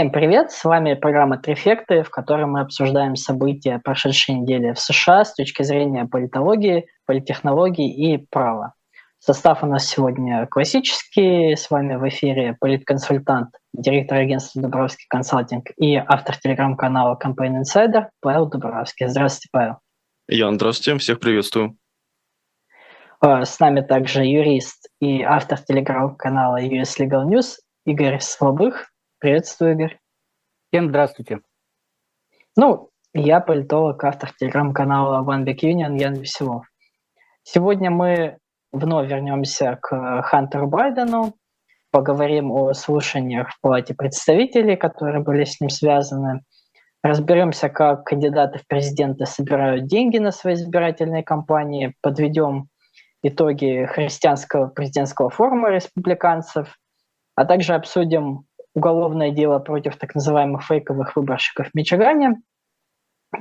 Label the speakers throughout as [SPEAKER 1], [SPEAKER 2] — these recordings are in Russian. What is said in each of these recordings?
[SPEAKER 1] Всем привет! С вами программа «Трефекты», в которой мы обсуждаем события прошедшей недели в США с точки зрения политологии, политтехнологии и права. Состав у нас сегодня классический. С вами в эфире политконсультант, директор агентства «Дубровский консалтинг» и автор телеграм-канала Campaign Insider Павел Дубровский. Здравствуйте, Павел.
[SPEAKER 2] Ян, здравствуйте, всех приветствую.
[SPEAKER 1] А, с нами также юрист и автор телеграм-канала US Legal News Игорь Слабых. Приветствую, Игорь.
[SPEAKER 3] Всем здравствуйте.
[SPEAKER 1] Ну, я политолог, автор телеграм-канала One Big Union Ян Веселов. Сегодня мы вновь вернемся к Хантеру Байдену, поговорим о слушаниях в Палате представителей, которые были с ним связаны, разберемся, как кандидаты в президенты собирают деньги на свои избирательные кампании, подведем итоги христианского президентского форума республиканцев, а также обсудим уголовное дело против так называемых фейковых выборщиков в Мичигане.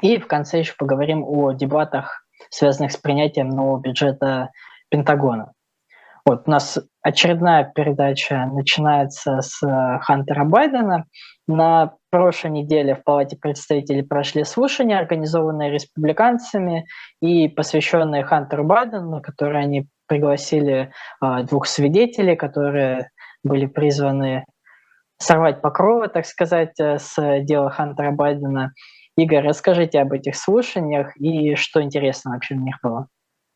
[SPEAKER 1] И в конце еще поговорим о дебатах, связанных с принятием нового бюджета Пентагона. Вот у нас очередная передача начинается с э, Хантера Байдена. На прошлой неделе в Палате представителей прошли слушания, организованные республиканцами и посвященные Хантеру Байдену, на которые они пригласили э, двух свидетелей, которые были призваны сорвать покровы, так сказать, э, с дела Хантера Байдена. Игорь, расскажите об этих слушаниях и что интересно вообще в них было.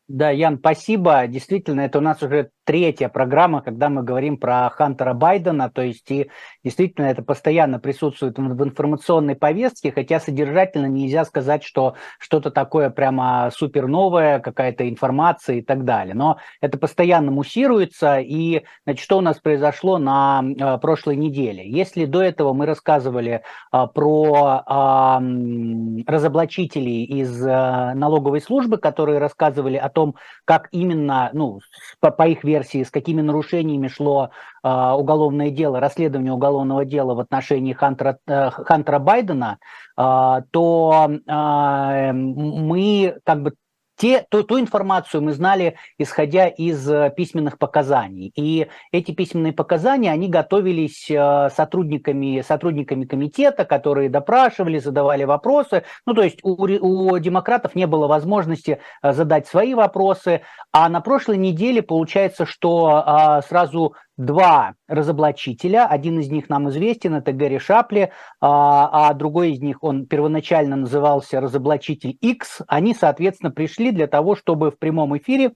[SPEAKER 3] Да, Ян, спасибо. Действительно, это у нас уже третья программа, когда мы говорим про Хантера Байдена, то есть и действительно это постоянно присутствует в информационной повестке, хотя содержательно нельзя сказать, что что-то такое прямо супер новое, какая-то информация и так далее. Но это постоянно муссируется, и значит, что у нас произошло на э, прошлой неделе? Если до этого мы рассказывали э, про э, разоблачителей из э, налоговой службы, которые рассказывали о том, как именно, ну, по, по их версии, с какими нарушениями шло э, уголовное дело, расследование уголовного дела в отношении Хантера, э, Хантера Байдена, э, то э, мы как бы те, ту, ту информацию мы знали, исходя из э, письменных показаний. И эти письменные показания, они готовились э, сотрудниками, сотрудниками комитета, которые допрашивали, задавали вопросы. Ну, то есть у, у демократов не было возможности э, задать свои вопросы. А на прошлой неделе получается, что сразу два разоблачителя. Один из них нам известен, это Гэри Шапли, а, а другой из них, он первоначально назывался разоблачитель X. Они, соответственно, пришли для того, чтобы в прямом эфире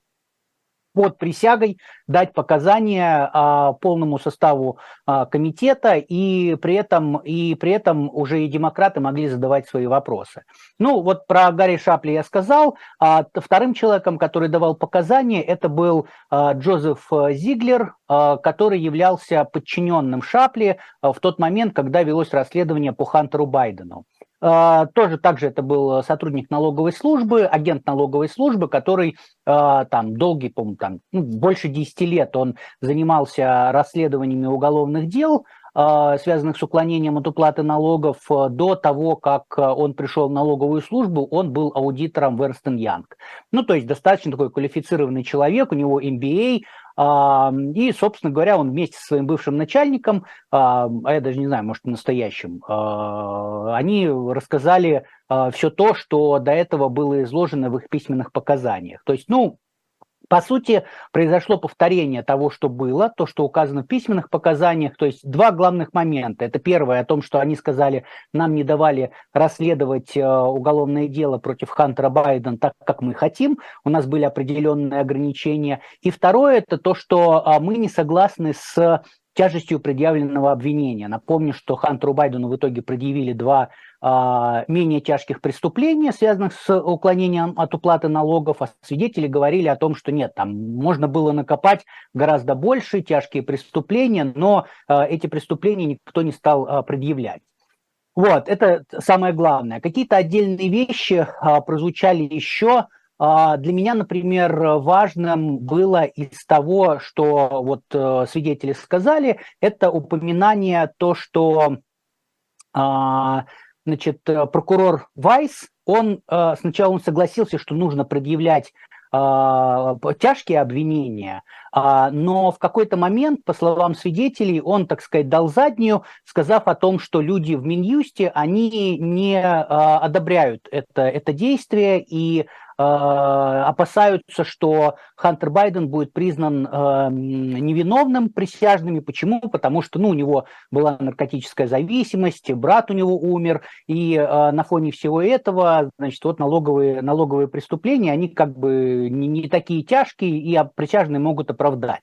[SPEAKER 3] под присягой дать показания а, полному составу а, комитета, и при, этом, и при этом уже и демократы могли задавать свои вопросы. Ну, вот про Гарри Шапли я сказал. А вторым человеком, который давал показания, это был а, Джозеф Зиглер, а, который являлся подчиненным Шапли а, в тот момент, когда велось расследование по Хантеру Байдену. А, тоже также это был сотрудник налоговой службы, агент налоговой службы, который а, там долгий, по там, ну, больше 10 лет он занимался расследованиями уголовных дел, а, связанных с уклонением от уплаты налогов. До того, как он пришел в налоговую службу, он был аудитором в Янг. Ну, то есть достаточно такой квалифицированный человек, у него MBA, и, собственно говоря, он вместе со своим бывшим начальником, а я даже не знаю, может, настоящим, а, они рассказали а, все то, что до этого было изложено в их письменных показаниях. То есть, ну, по сути, произошло повторение того, что было, то, что указано в письменных показаниях. То есть два главных момента. Это первое о том, что они сказали, нам не давали расследовать э, уголовное дело против Хантера Байдена так, как мы хотим. У нас были определенные ограничения. И второе, это то, что э, мы не согласны с тяжестью предъявленного обвинения. Напомню, что Хантеру Байдену в итоге предъявили два а, менее тяжких преступлений, связанных с уклонением от уплаты налогов, а свидетели говорили о том, что нет, там можно было накопать гораздо больше тяжкие преступления, но а, эти преступления никто не стал а, предъявлять. Вот, это самое главное. Какие-то отдельные вещи прозвучали еще, а, для меня, например, важным было из того, что вот э, свидетели сказали, это упоминание то, что а, значит, прокурор Вайс, он э, сначала он согласился, что нужно предъявлять тяжкие обвинения, но в какой-то момент, по словам свидетелей, он, так сказать, дал заднюю, сказав о том, что люди в Минюсте, они не одобряют это, это действие и Э, опасаются, что Хантер Байден будет признан э, невиновным присяжными. Почему? Потому что ну, у него была наркотическая зависимость, брат у него умер, и э, на фоне всего этого, значит, вот налоговые, налоговые преступления, они как бы не, не такие тяжкие, и присяжные могут оправдать.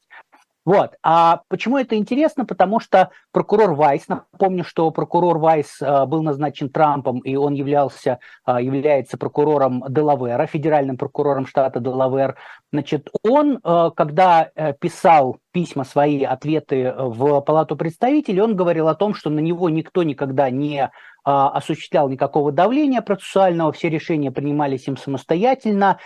[SPEAKER 3] Вот. А почему это интересно? Потому что прокурор Вайс, напомню, что прокурор Вайс э, был назначен Трампом, и он являлся, э, является прокурором Делавера, федеральным прокурором штата Делавер. Значит, он, э, когда писал письма свои, ответы в Палату представителей, он говорил о том, что на него никто никогда не осуществлял никакого давления процессуального, все решения принимались им самостоятельно,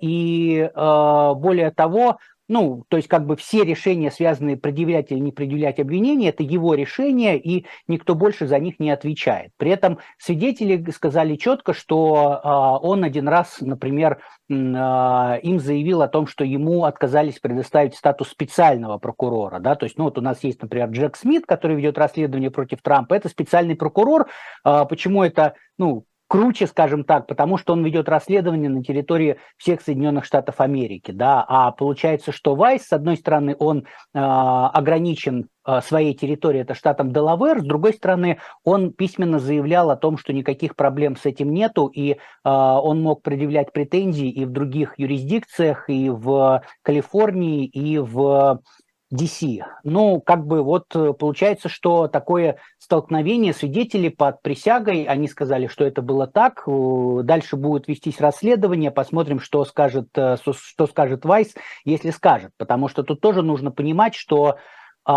[SPEAKER 3] и более того, ну, то есть как бы все решения, связанные предъявлять или не предъявлять обвинения, это его решение, и никто больше за них не отвечает. При этом свидетели сказали четко, что э, он один раз, например, э, им заявил о том, что ему отказались предоставить статус специального прокурора. Да? То есть, ну вот у нас есть, например, Джек Смит, который ведет расследование против Трампа, это специальный прокурор. Э, почему это, ну, круче, скажем так, потому что он ведет расследование на территории всех Соединенных Штатов Америки, да, а получается, что Вайс, с одной стороны, он э, ограничен э, своей территорией, это штатом Делавер, с другой стороны, он письменно заявлял о том, что никаких проблем с этим нету, и э, он мог предъявлять претензии и в других юрисдикциях, и в Калифорнии, и в DC. Ну, как бы вот э, получается, что такое столкновение свидетелей под присягой, они сказали, что это было так, э, дальше будет вестись расследование, посмотрим, что скажет, э, что скажет Вайс, если скажет, потому что тут тоже нужно понимать, что э,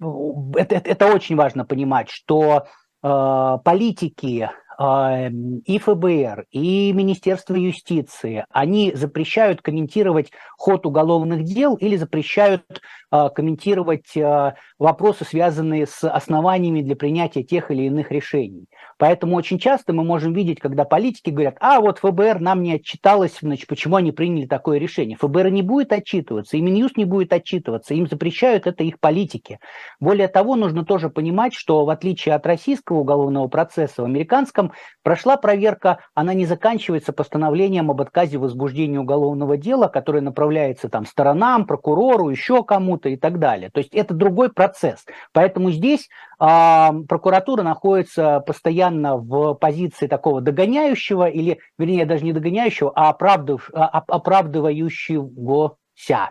[SPEAKER 3] это, это очень важно понимать, что э, политики и ФБР, и Министерство юстиции, они запрещают комментировать ход уголовных дел или запрещают э, комментировать э, вопросы, связанные с основаниями для принятия тех или иных решений. Поэтому очень часто мы можем видеть, когда политики говорят, а вот ФБР нам не отчиталось, значит, почему они приняли такое решение. ФБР не будет отчитываться, и Минюст не будет отчитываться, им запрещают это их политики. Более того, нужно тоже понимать, что в отличие от российского уголовного процесса, в американском прошла проверка, она не заканчивается постановлением об отказе в возбуждении уголовного дела, которое направляется там сторонам, прокурору, еще кому-то и так далее. То есть это другой процесс. Поэтому здесь а, прокуратура находится постоянно в позиции такого догоняющего, или, вернее, даже не догоняющего, а оправдыв, а, оправдывающегося.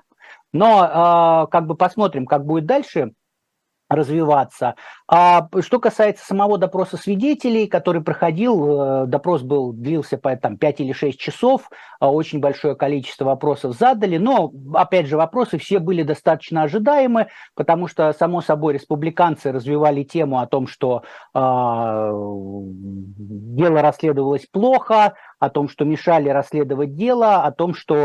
[SPEAKER 3] Но а, как бы посмотрим, как будет дальше развиваться. А что касается самого допроса свидетелей, который проходил, э, допрос был, длился по там, 5 или 6 часов, а очень большое количество вопросов задали, но, опять же, вопросы все были достаточно ожидаемы, потому что, само собой, республиканцы развивали тему о том, что э, дело расследовалось плохо, о том, что мешали расследовать дело, о том, что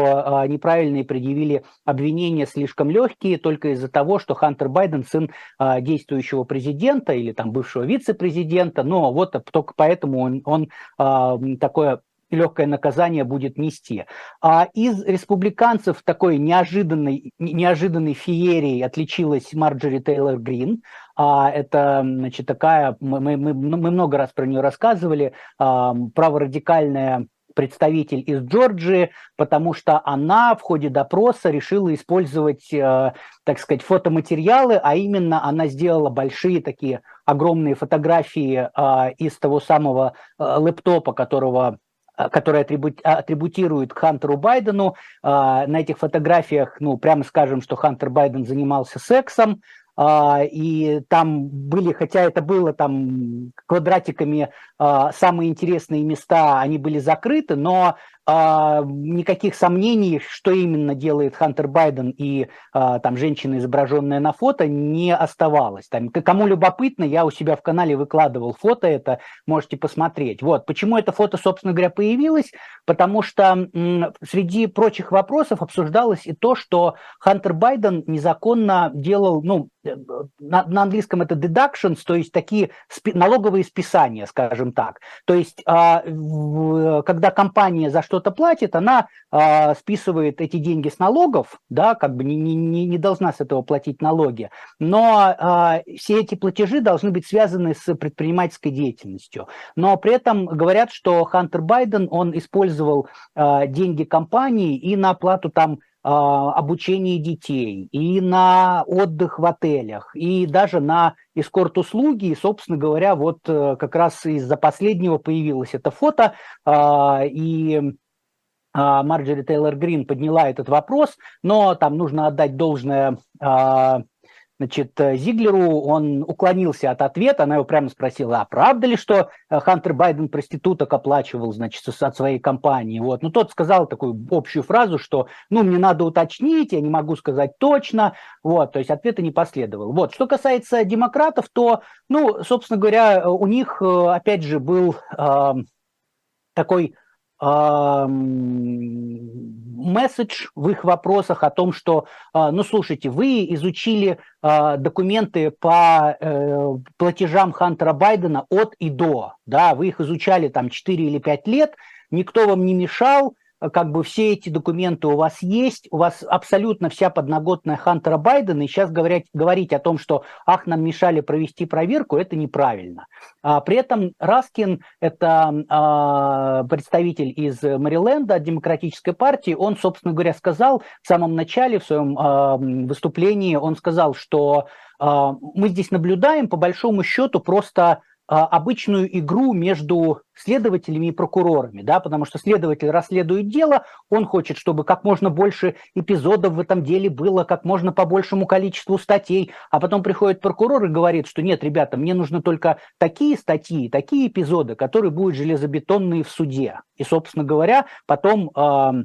[SPEAKER 3] э, неправильные предъявили обвинения слишком легкие только из-за того, что Хантер Байден сын э, действующего президента или там бывшего вице-президента, но вот только поэтому он, он э, такое легкое наказание будет нести. А из республиканцев такой неожиданной, неожиданной феерией отличилась Марджори Тейлор Грин. А, это значит, такая, мы, мы, мы много раз про нее рассказывали, а, праворадикальная представитель из Джорджии, потому что она в ходе допроса решила использовать, э, так сказать, фотоматериалы, а именно она сделала большие такие огромные фотографии э, из того самого э, лэптопа, которого а, который атрибутирует Хантеру Байдену. А, на этих фотографиях, ну, прямо скажем, что Хантер Байден занимался сексом, а, и там были, хотя это было там квадратиками самые интересные места, они были закрыты, но а, никаких сомнений, что именно делает Хантер Байден и а, там женщина, изображенная на фото, не оставалось. Там, кому любопытно, я у себя в канале выкладывал фото, это можете посмотреть. Вот, почему это фото, собственно говоря, появилось? Потому что м, среди прочих вопросов обсуждалось и то, что Хантер Байден незаконно делал, ну, на, на английском это deductions, то есть такие спи, налоговые списания, скажем так. То есть, а, в, когда компания за что-то платит, она а, списывает эти деньги с налогов, да, как бы не, не, не должна с этого платить налоги, но а, все эти платежи должны быть связаны с предпринимательской деятельностью. Но при этом говорят, что Хантер Байден, он использовал а, деньги компании и на оплату там а, обучение детей, и на отдых в отелях, и даже на эскорт-услуги. И, собственно говоря, вот э, как раз из-за последнего появилось это фото, а, и а, Марджори Тейлор Грин подняла этот вопрос, но там нужно отдать должное Значит, э, Зиглеру он уклонился от ответа, она его прямо спросила, а правда ли, что э, Хантер Байден проституток оплачивал, значит, от своей компании? Вот. Ну, тот сказал такую общую фразу, что, ну, мне надо уточнить, я не могу сказать точно, вот, то есть ответа не последовал. Вот, что касается демократов, то, ну, собственно говоря, у них, э, опять же, был э, такой месседж в их вопросах о том, что, а, ну, слушайте, вы изучили а, документы по э, платежам Хантера Байдена от и до, да, вы их изучали там 4 или 5 лет, никто вам не мешал, как бы все эти документы у вас есть, у вас абсолютно вся подноготная Хантера Байдена, и сейчас говорить, говорить о том, что ах, нам мешали провести проверку, это неправильно. А, при этом Раскин, это а, представитель из Мэриленда, Демократической партии, он, собственно говоря, сказал в самом начале, в своем а, выступлении, он сказал, что а, мы здесь наблюдаем, по большому счету, просто обычную игру между следователями и прокурорами, да, потому что следователь расследует дело, он хочет, чтобы как можно больше эпизодов в этом деле было, как можно по большему количеству статей, а потом приходит прокурор и говорит, что нет, ребята, мне нужны только такие статьи, такие эпизоды, которые будут железобетонные в суде. И, собственно говоря, потом э,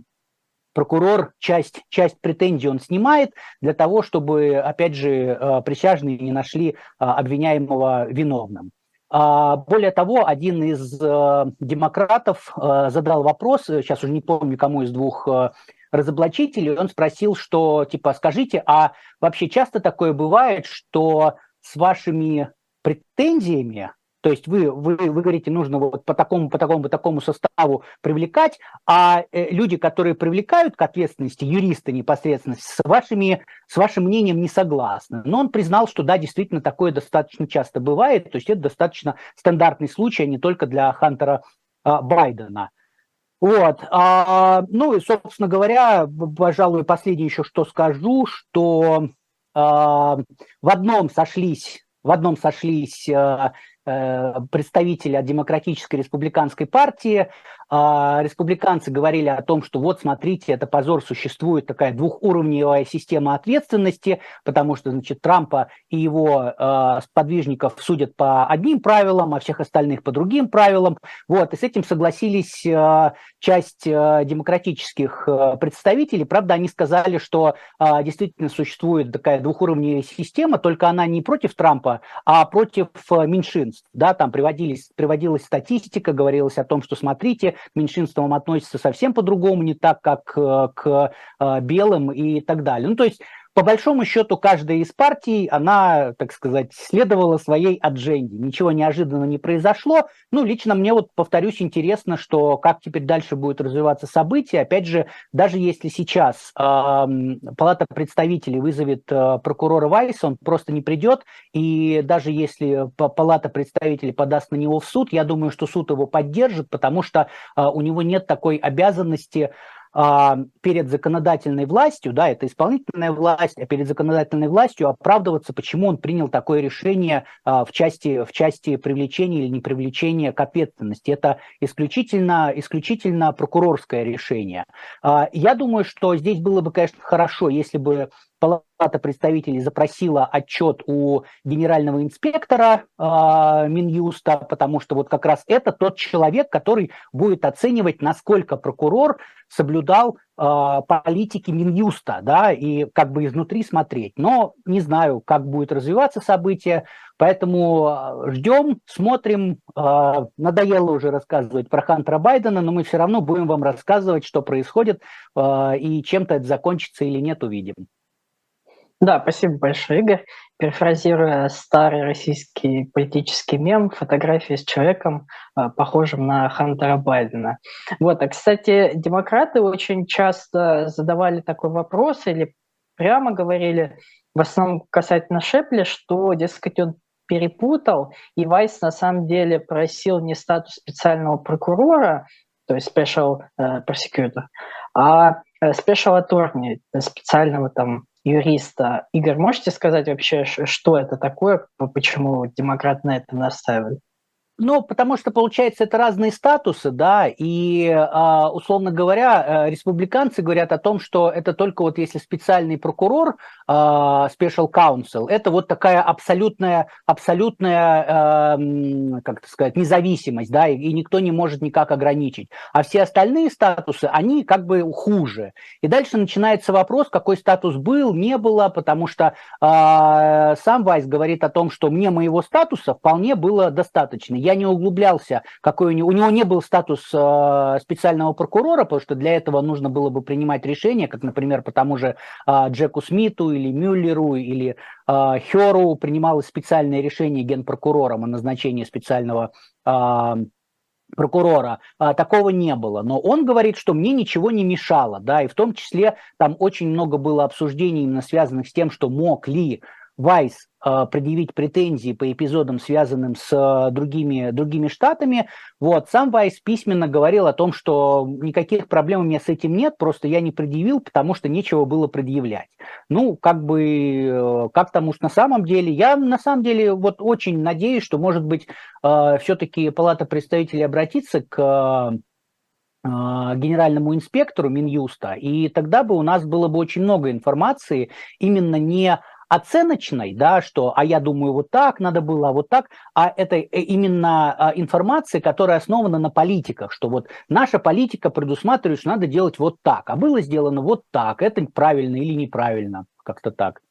[SPEAKER 3] прокурор часть, часть претензий он снимает для того, чтобы, опять же, э, присяжные не нашли обвиняемого виновным. А, более того, один из э, демократов э, задал вопрос, сейчас уже не помню, кому из двух э, разоблачителей, он спросил, что, типа, скажите, а вообще часто такое бывает, что с вашими претензиями то есть вы, вы, вы говорите, нужно вот по такому, по такому, по такому составу привлекать, а э, люди, которые привлекают к ответственности, юристы непосредственно, с, вашими, с вашим мнением не согласны. Но он признал, что да, действительно такое достаточно часто бывает, то есть это достаточно стандартный случай, а не только для Хантера а, Байдена. Вот. А, ну и, собственно говоря, пожалуй, последнее еще что скажу, что в одном сошлись, в одном сошлись Э, представители от Демократической республиканской партии. А, республиканцы говорили о том, что вот смотрите, это позор, существует такая двухуровневая система ответственности, потому что, значит, Трампа и его э, сподвижников судят по одним правилам, а всех остальных по другим правилам. Вот, и с этим согласились э, часть э, демократических э, представителей. Правда, они сказали, что э, действительно существует такая двухуровневая система, только она не против Трампа, а против меньшинств. Да, там приводились, приводилась статистика, говорилось о том, что смотрите, к меньшинствам относятся совсем по-другому, не так, как к белым и так далее. Ну, то есть по большому счету, каждая из партий, она, так сказать, следовала своей адженде. Ничего неожиданного не произошло. Ну, лично мне, вот, повторюсь, интересно, что как теперь дальше будет развиваться событие. Опять же, даже если сейчас э, Палата представителей вызовет э, прокурора Вайса, он просто не придет. И даже если Палата представителей подаст на него в суд, я думаю, что суд его поддержит, потому что э, у него нет такой обязанности перед законодательной властью, да, это исполнительная власть, а перед законодательной властью оправдываться, почему он принял такое решение а, в части, в части привлечения или не привлечения к ответственности. Это исключительно, исключительно прокурорское решение. А, я думаю, что здесь было бы, конечно, хорошо, если бы Палата представителей запросила отчет у генерального инспектора э, Минюста, потому что вот как раз это тот человек, который будет оценивать, насколько прокурор соблюдал э, политики Минюста, да, и как бы изнутри смотреть. Но не знаю, как будет развиваться событие, поэтому ждем, смотрим. Э, надоело уже рассказывать про Хантера Байдена, но мы все равно будем вам рассказывать, что происходит, э, и чем-то это закончится или нет, увидим.
[SPEAKER 1] Да, спасибо большое, Игорь. Перефразируя старый российский политический мем, фотография с человеком, э, похожим на Хантера Байдена. Вот, а, кстати, демократы очень часто задавали такой вопрос или прямо говорили, в основном касательно Шепли, что, дескать, он перепутал, и Вайс на самом деле просил не статус специального прокурора, то есть special uh, prosecutor, а special attorney, специального там юриста. Игорь, можете сказать вообще, что это такое, почему демократы на это настаивали?
[SPEAKER 3] Ну, потому что, получается, это разные статусы, да, и, а, условно говоря, э, республиканцы говорят о том, что это только вот если специальный прокурор, а, special counsel, это вот такая абсолютная, абсолютная, эм, как это сказать, независимость, да, и никто не может никак ограничить. А все остальные статусы, они как бы хуже. И дальше начинается вопрос, какой статус был, не было, потому что а, сам Вайс говорит о том, что мне моего статуса вполне было достаточно я не углублялся, какой у него, у него не был статус э, специального прокурора, потому что для этого нужно было бы принимать решения, как, например, по тому же э, Джеку Смиту или Мюллеру или э, Херу принималось специальное решение генпрокурором о назначении специального прокурора, а, такого не было. Но он говорит, что мне ничего не мешало, да, и в том числе там очень много было обсуждений именно связанных с тем, что мог ли Вайс э, предъявить претензии по эпизодам, связанным с э, другими, другими штатами. Вот, сам Вайс письменно говорил о том, что никаких проблем у меня с этим нет, просто я не предъявил, потому что нечего было предъявлять. Ну, как бы, э, как там уж на самом деле, я на самом деле вот очень надеюсь, что, может быть, все-таки Палата представителей обратится к генеральному инспектору Минюста, и тогда бы у нас было бы очень много информации именно не оценочной, да, что, а я думаю, вот так надо было, а вот так, а это э, именно а, информация, которая основана на политиках, что вот наша политика предусматривает, что надо делать вот так, а было сделано вот так, это правильно или неправильно, как-то так.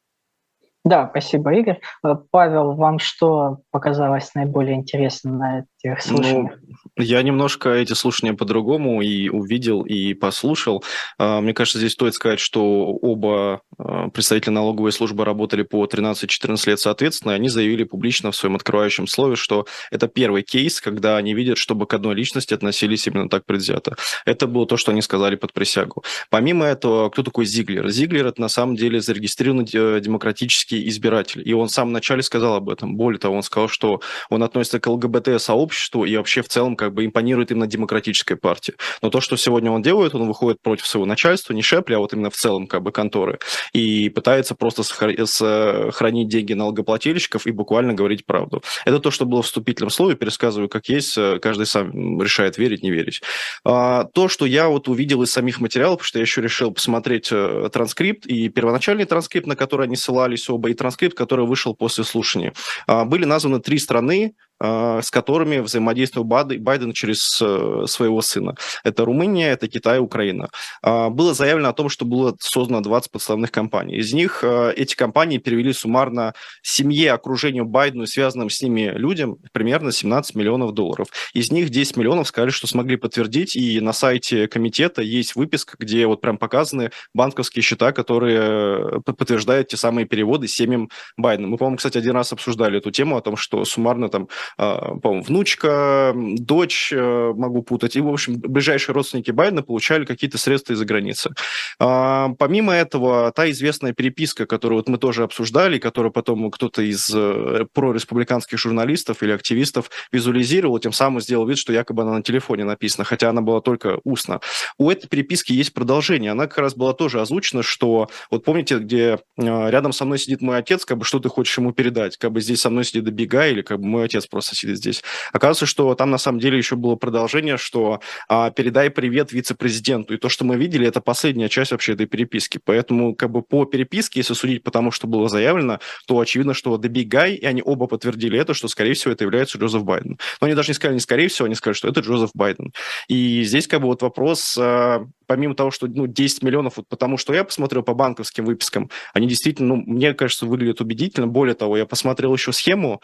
[SPEAKER 1] Да, спасибо, Игорь. Э, Павел, вам что показалось наиболее интересным на этих ну, слушаниях?
[SPEAKER 2] Ну, я немножко эти слушания по-другому и увидел, и послушал. А, мне кажется, здесь стоит сказать, что оба а, представителя налоговой службы работали по 13-14 лет соответственно, и они заявили публично в своем открывающем слове, что это первый кейс, когда они видят, чтобы к одной личности относились именно так предвзято. Это было то, что они сказали под присягу. Помимо этого, кто такой Зиглер? Зиглер – это на самом деле зарегистрированный э, демократический избиратель. И он в самом начале сказал об этом. Более того, он сказал, что он относится к ЛГБТ-сообществу и вообще в целом как бы импонирует именно демократической партии. Но то, что сегодня он делает, он выходит против своего начальства, не Шепли, а вот именно в целом как бы конторы, и пытается просто сохранить деньги налогоплательщиков и буквально говорить правду. Это то, что было в вступительном слове, пересказываю как есть, каждый сам решает верить, не верить. А, то, что я вот увидел из самих материалов, что я еще решил посмотреть э, транскрипт, и первоначальный транскрипт, на который они ссылались оба, и транскрипт, который вышел после слушания. А, были названы три страны, с которыми взаимодействовал Байден через э, своего сына. Это Румыния, это Китай, Украина. А, было заявлено о том, что было создано 20 подставных компаний. Из них э, эти компании перевели суммарно семье, окружению Байдена и связанным с ними людям примерно 17 миллионов долларов. Из них 10 миллионов сказали, что смогли подтвердить, и на сайте комитета есть выписка, где вот прям показаны банковские счета, которые э, подтверждают те самые переводы семьям Байдена. Мы, по-моему, кстати, один раз обсуждали эту тему о том, что суммарно там а, по-моему, внучка, дочь, э, могу путать, и, в общем, ближайшие родственники Байдена получали какие-то средства из-за границы. А, помимо этого, та известная переписка, которую вот мы тоже обсуждали, которую потом кто-то из э, прореспубликанских журналистов или активистов визуализировал, тем самым сделал вид, что якобы она на телефоне написана, хотя она была только устно. У этой переписки есть продолжение. Она как раз была тоже озвучена, что вот помните, где э, рядом со мной сидит мой отец, как бы что ты хочешь ему передать, как бы здесь со мной сидит Добега, или как бы мой отец просто сидит здесь. Оказывается, что там на самом деле еще было продолжение, что а, передай привет вице-президенту. И то, что мы видели, это последняя часть вообще этой переписки. Поэтому как бы по переписке, если судить по тому, что было заявлено, то очевидно, что The и они оба подтвердили это, что, скорее всего, это является Джозеф Байден. Но они даже не сказали не скорее всего, они сказали, что это Джозеф Байден. И здесь как бы вот вопрос а, помимо того, что ну, 10 миллионов, вот потому что я посмотрел по банковским выпискам, они действительно, ну, мне кажется, выглядят убедительно. Более того, я посмотрел еще схему,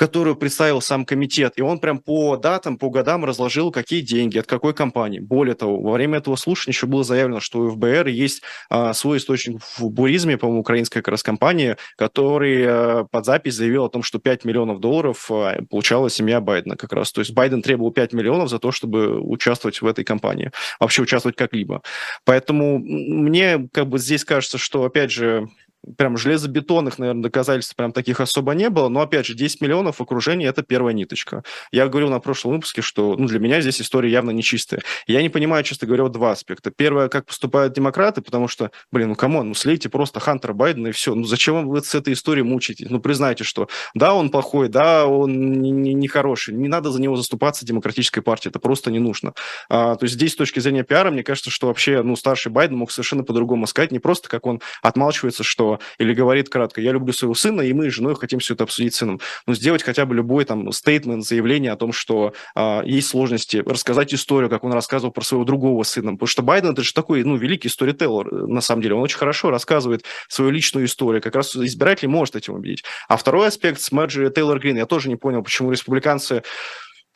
[SPEAKER 2] которую представил сам комитет, и он прям по датам, по годам разложил, какие деньги, от какой компании. Более того, во время этого слушания еще было заявлено, что у ФБР есть а, свой источник в буризме, по-моему, украинская как раз компания, который а, под запись заявил о том, что 5 миллионов долларов а, получала семья Байдена как раз. То есть Байден требовал 5 миллионов за то, чтобы участвовать в этой компании, вообще участвовать как-либо. Поэтому мне как бы здесь кажется, что, опять же, прям железобетонных, наверное, доказательств прям таких особо не было, но, опять же, 10 миллионов в окружении – это первая ниточка. Я говорил на прошлом выпуске, что ну, для меня здесь история явно нечистая. Я не понимаю, честно говоря, вот два аспекта. Первое, как поступают демократы, потому что, блин, ну, come on, ну, слейте просто Хантера Байдена и все. Ну, зачем вы с этой историей мучаетесь? Ну, признайте, что да, он плохой, да, он нехороший. Не, не, не надо за него заступаться демократической партии, это просто не нужно. А, то есть здесь с точки зрения пиара, мне кажется, что вообще, ну, старший Байден мог совершенно по-другому сказать, не просто как он отмалчивается, что или говорит кратко, я люблю своего сына, и мы с женой хотим все это обсудить с сыном. Но сделать хотя бы любой там стейтмент, заявление о том, что а, есть сложности, рассказать историю, как он рассказывал про своего другого сына. Потому что Байден это же такой, ну, великий сторителлер, э, на самом деле. Он очень хорошо рассказывает свою личную историю. Как раз избиратель может этим убедить. А второй аспект с Мэджи Тейлор Грин. Я тоже не понял, почему республиканцы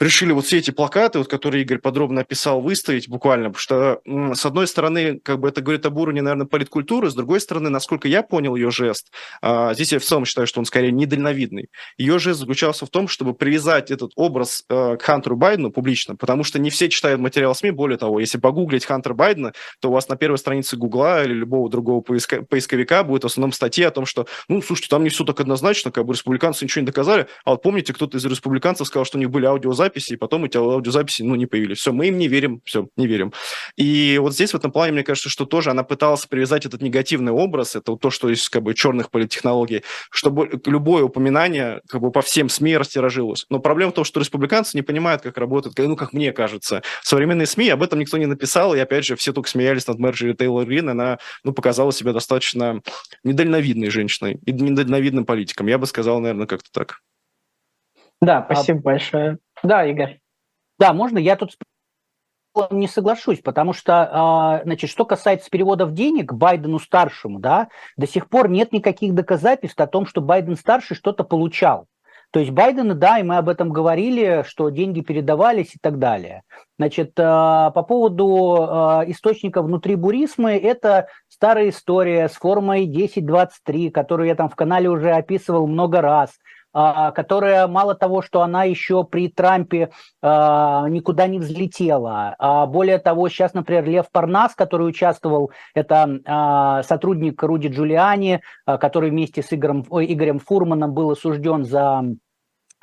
[SPEAKER 2] решили вот все эти плакаты, вот, которые Игорь подробно описал, выставить буквально, потому что, с одной стороны, как бы это говорит об уровне, наверное, политкультуры, с другой стороны, насколько я понял ее жест, а, здесь я в целом считаю, что он скорее недальновидный, ее жест заключался в том, чтобы привязать этот образ а, к Хантеру Байдену публично, потому что не все читают материал СМИ, более того, если погуглить Хантер Байдена, то у вас на первой странице Гугла или любого другого поиска, поисковика будет в основном статья о том, что, ну, слушайте, там не все так однозначно, как бы республиканцы ничего не доказали, а вот помните, кто-то из республиканцев сказал, что у них были аудиозаписи, аудиозаписи, и потом эти аудиозаписи, ну, не появились. Все, мы им не верим, все, не верим. И вот здесь в этом плане, мне кажется, что тоже она пыталась привязать этот негативный образ, это вот то, что из как бы черных политтехнологий, чтобы любое упоминание как бы по всем СМИ растиражилось. Но проблема в том, что республиканцы не понимают, как работает, ну, как мне кажется. Современные СМИ, об этом никто не написал, и опять же, все только смеялись над Мерджери Тейлор Грин, она, ну, показала себя достаточно недальновидной женщиной и недальновидным политиком. Я бы сказал, наверное, как-то так.
[SPEAKER 1] Да, спасибо а... большое. Да, Игорь.
[SPEAKER 3] Да, можно. Я тут не соглашусь, потому что, а, значит, что касается переводов денег Байдену старшему, да, до сих пор нет никаких доказательств о том, что Байден старший что-то получал. То есть Байден, да, и мы об этом говорили, что деньги передавались и так далее. Значит, а, по поводу а, источника внутри Бурисмы, это старая история с формой 1023, которую я там в канале уже описывал много раз – которая мало того, что она еще при Трампе а, никуда не взлетела. А более того, сейчас, например, Лев Парнас, который участвовал, это сотрудник Руди Джулиани, который вместе с Игорем, Игорем Фурманом был осужден за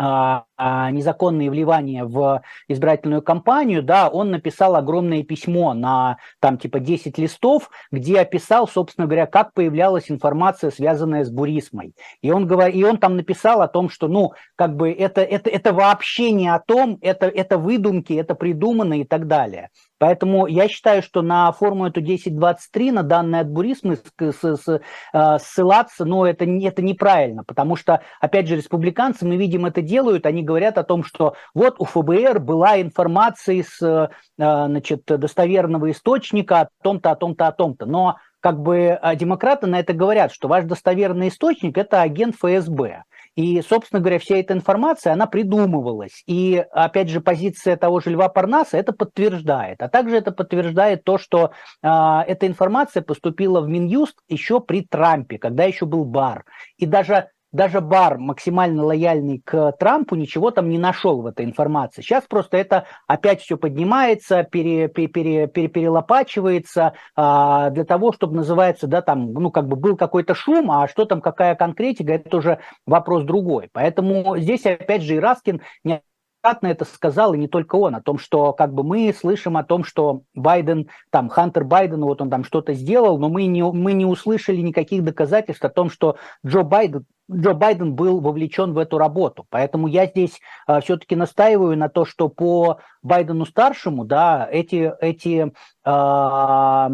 [SPEAKER 3] а, а, незаконные вливания в избирательную кампанию, да, он написал огромное письмо на там типа 10 листов, где описал, собственно говоря, как появлялась информация, связанная с бурисмой. И он, говор... и он там написал о том, что, ну, как бы это, это, это вообще не о том, это, это выдумки, это придумано и так далее. Поэтому я считаю, что на форму эту 1023, на данные от Бурисмы э, ссылаться, ну, это, это неправильно, потому что, опять же, республиканцы, мы видим, это делают, они говорят о том, что вот у ФБР была информация из э, значит, достоверного источника о том-то, о том-то, о том-то. Но как бы а демократы на это говорят, что ваш достоверный источник – это агент ФСБ. И, собственно говоря, вся эта информация, она придумывалась. И, опять же, позиция того же Льва Парнаса это подтверждает. А также это подтверждает то, что э, эта информация поступила в Минюст еще при Трампе, когда еще был бар. И даже даже Бар, максимально лояльный к Трампу, ничего там не нашел в этой информации. Сейчас просто это опять все поднимается, пере, пере, пере, пере, перелопачивается а, для того, чтобы называется, да, там, ну, как бы был какой-то шум, а что там, какая конкретика, это уже вопрос другой. Поэтому здесь, опять же, Ираскин не это сказал, и не только он, о том, что как бы мы слышим о том, что Байден, там, Хантер Байден, вот он там что-то сделал, но мы не, мы не услышали никаких доказательств о том, что Джо Байден Джо Байден был вовлечен в эту работу. Поэтому я здесь а, все-таки настаиваю на то, что по Байдену старшему, да, эти, эти а,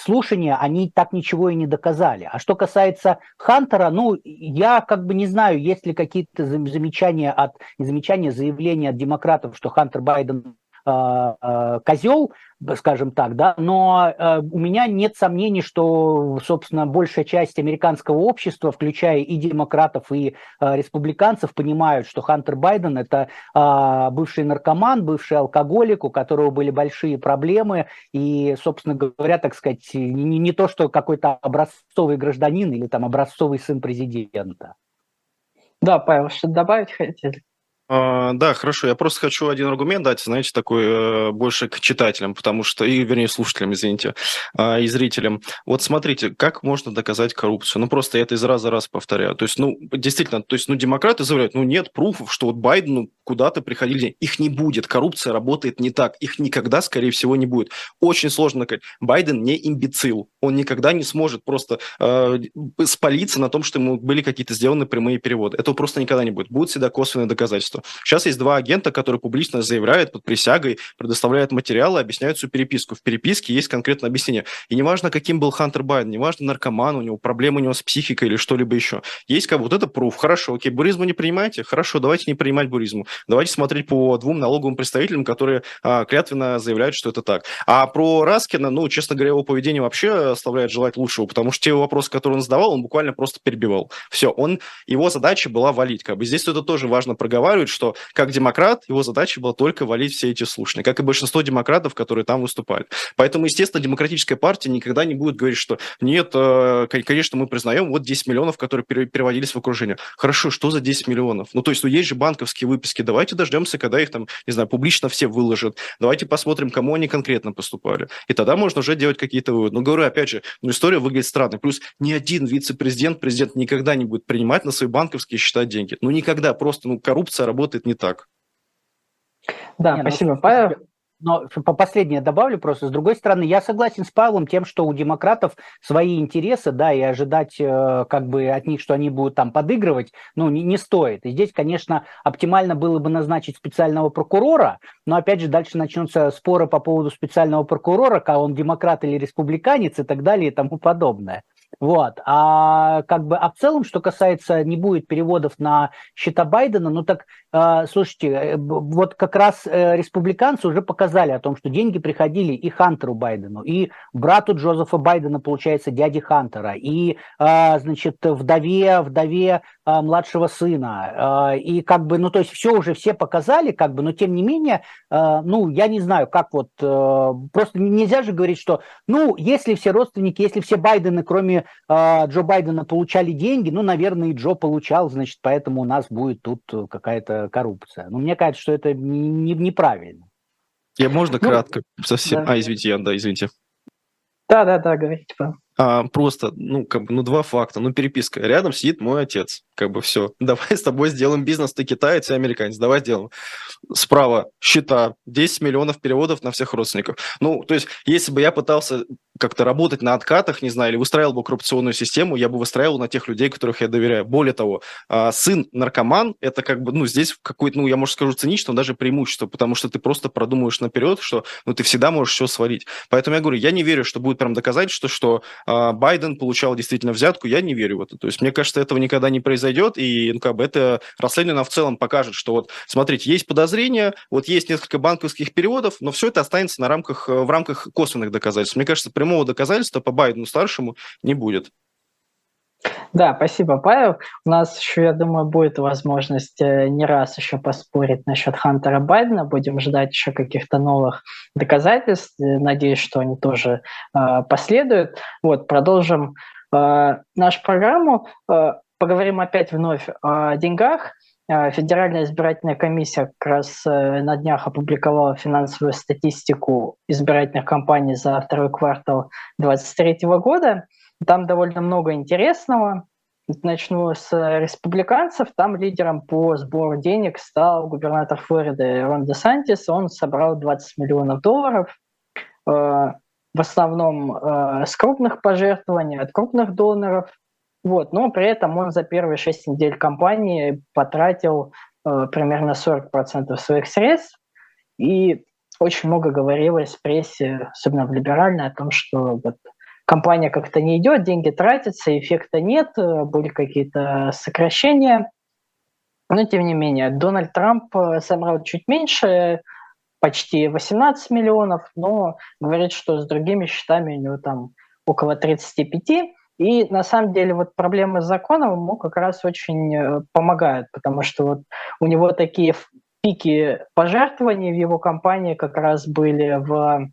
[SPEAKER 3] слушания, они так ничего и не доказали. А что касается Хантера, ну, я как бы не знаю, есть ли какие-то замечания от, замечания, заявления от демократов, что Хантер Байден козел, скажем так, да, но э, у меня нет сомнений, что, собственно, большая часть американского общества, включая и демократов, и э, республиканцев, понимают, что Хантер Байден это э, бывший наркоман, бывший алкоголик, у которого были большие проблемы, и, собственно говоря, так сказать, не, не то, что какой-то образцовый гражданин или там образцовый сын президента.
[SPEAKER 1] Да, Павел, что добавить хотели?
[SPEAKER 2] А, да, хорошо. Я просто хочу один аргумент дать, знаете, такой э, больше к читателям, потому что, и, вернее, слушателям, извините, э, и зрителям. Вот смотрите, как можно доказать коррупцию? Ну, просто я это из раза в раз повторяю. То есть, ну, действительно, то есть, ну, демократы заявляют, ну, нет пруфов, что вот Байдену куда-то приходили. Их не будет. Коррупция работает не так. Их никогда, скорее всего, не будет. Очень сложно доказать. Байден не имбецил. Он никогда не сможет просто э, спалиться на том, что ему были какие-то сделаны прямые переводы. Этого просто никогда не будет. Будут всегда косвенные доказательства. Сейчас есть два агента, которые публично заявляют под присягой, предоставляют материалы, объясняют всю переписку. В переписке есть конкретное объяснение. И неважно, каким был Хантер Байден, неважно, наркоман у него, проблемы у него с психикой или что-либо еще. Есть как вот это пруф. Хорошо, окей, буризму не принимаете? Хорошо, давайте не принимать буризму. Давайте смотреть по двум налоговым представителям, которые а, клятвенно заявляют, что это так. А про Раскина, ну, честно говоря, его поведение вообще оставляет желать лучшего, потому что те вопросы, которые он задавал, он буквально просто перебивал. Все, он, его задача была валить. Как бы здесь это тоже важно проговаривать, что как демократ его задача была только валить все эти слушания, как и большинство демократов, которые там выступали. Поэтому, естественно, демократическая партия никогда не будет говорить, что нет, э, конечно, мы признаем, вот 10 миллионов, которые переводились в окружение. Хорошо, что за 10 миллионов? Ну, то есть, ну, есть же банковские выписки, давайте дождемся, когда их там, не знаю, публично все выложат. Давайте посмотрим, кому они конкретно поступали. И тогда можно уже делать какие-то выводы. Но говорю, опять же, ну, история выглядит странной. Плюс ни один вице-президент, президент никогда не будет принимать на свои банковские счета деньги. Ну, никогда. Просто, ну, коррупция работает не так.
[SPEAKER 1] Да, Не, ну, спасибо, ну, Павел.
[SPEAKER 3] Но по последнее добавлю просто. С другой стороны, я согласен с Павлом тем, что у демократов свои интересы, да, и ожидать э, как бы от них, что они будут там подыгрывать, ну, не, не стоит. И здесь, конечно, оптимально было бы назначить специального прокурора, но опять же дальше начнутся споры по поводу специального прокурора, как он демократ или республиканец и так далее и тому подобное. Вот. А как бы, а в целом, что касается, не будет переводов на счета Байдена, ну так, слушайте, э, вот как раз э, республиканцы уже показали о том, что деньги приходили и Хантеру Байдену, и брату Джозефа Байдена, получается, дяди Хантера, и, э, значит, вдове, вдове э, младшего сына. И как бы, ну то есть все уже все показали, как бы, но тем не менее, ну я не знаю, как вот, э, просто нельзя же говорить, что, ну, если все родственники, если все Байдены, кроме Джо Байдена получали деньги, ну, наверное, и Джо получал, значит, поэтому у нас будет тут какая-то коррупция. Но мне кажется, что это не, не, неправильно.
[SPEAKER 2] Я можно ну, кратко совсем... Да. А, извините, Ян, да, извините.
[SPEAKER 1] Да-да-да, говорите, пожалуйста.
[SPEAKER 2] А, просто, ну, как бы, ну, два факта. Ну, переписка. Рядом сидит мой отец. Как бы все. Давай с тобой сделаем бизнес. Ты китаец, я американец. Давай сделаем. Справа счета. 10 миллионов переводов на всех родственников. Ну, то есть, если бы я пытался как-то работать на откатах, не знаю, или выстраивал бы коррупционную систему, я бы выстраивал на тех людей, которых я доверяю. Более того, а, сын наркоман, это как бы, ну, здесь какой-то, ну, я, может, скажу цинично, но даже преимущество, потому что ты просто продумываешь наперед, что, ну, ты всегда можешь все свалить. Поэтому я говорю, я не верю, что будет прям доказать, что, что а, Байден получал действительно взятку, я не верю в это. То есть, мне кажется, этого никогда не произойдет, и, ну, как бы, это расследование в целом покажет, что вот, смотрите, есть подозрения, вот есть несколько банковских переводов, но все это останется на рамках, в рамках косвенных доказательств. Мне кажется, прямого доказательства по Байдену-старшему не будет.
[SPEAKER 1] Да, спасибо, Павел. У нас еще, я думаю, будет возможность э, не раз еще поспорить насчет Хантера Байдена. Будем ждать еще каких-то новых доказательств. Э, надеюсь, что они тоже э, последуют. Вот, продолжим э, нашу программу. Э, поговорим опять вновь о деньгах. Э, Федеральная избирательная комиссия как раз э, на днях опубликовала финансовую статистику избирательных кампаний за второй квартал 2023 года. Там довольно много интересного. Начну с республиканцев. Там лидером по сбору денег стал губернатор Флориды Рон де Сантис. Он собрал 20 миллионов долларов. Э, в основном с крупных пожертвований, от крупных доноров – вот, но при этом он за первые 6 недель кампании потратил э, примерно 40% своих средств. И очень много говорилось в прессе, особенно в либеральной, о том, что вот, компания как-то не идет, деньги тратятся, эффекта нет, э, были какие-то сокращения. Но тем не менее, Дональд Трамп э, собрал чуть меньше, почти 18 миллионов, но говорит, что с другими счетами у него там около 35. И на самом деле вот проблемы с законом ему как раз очень э, помогают, потому что вот у него такие пики пожертвований в его компании как раз были в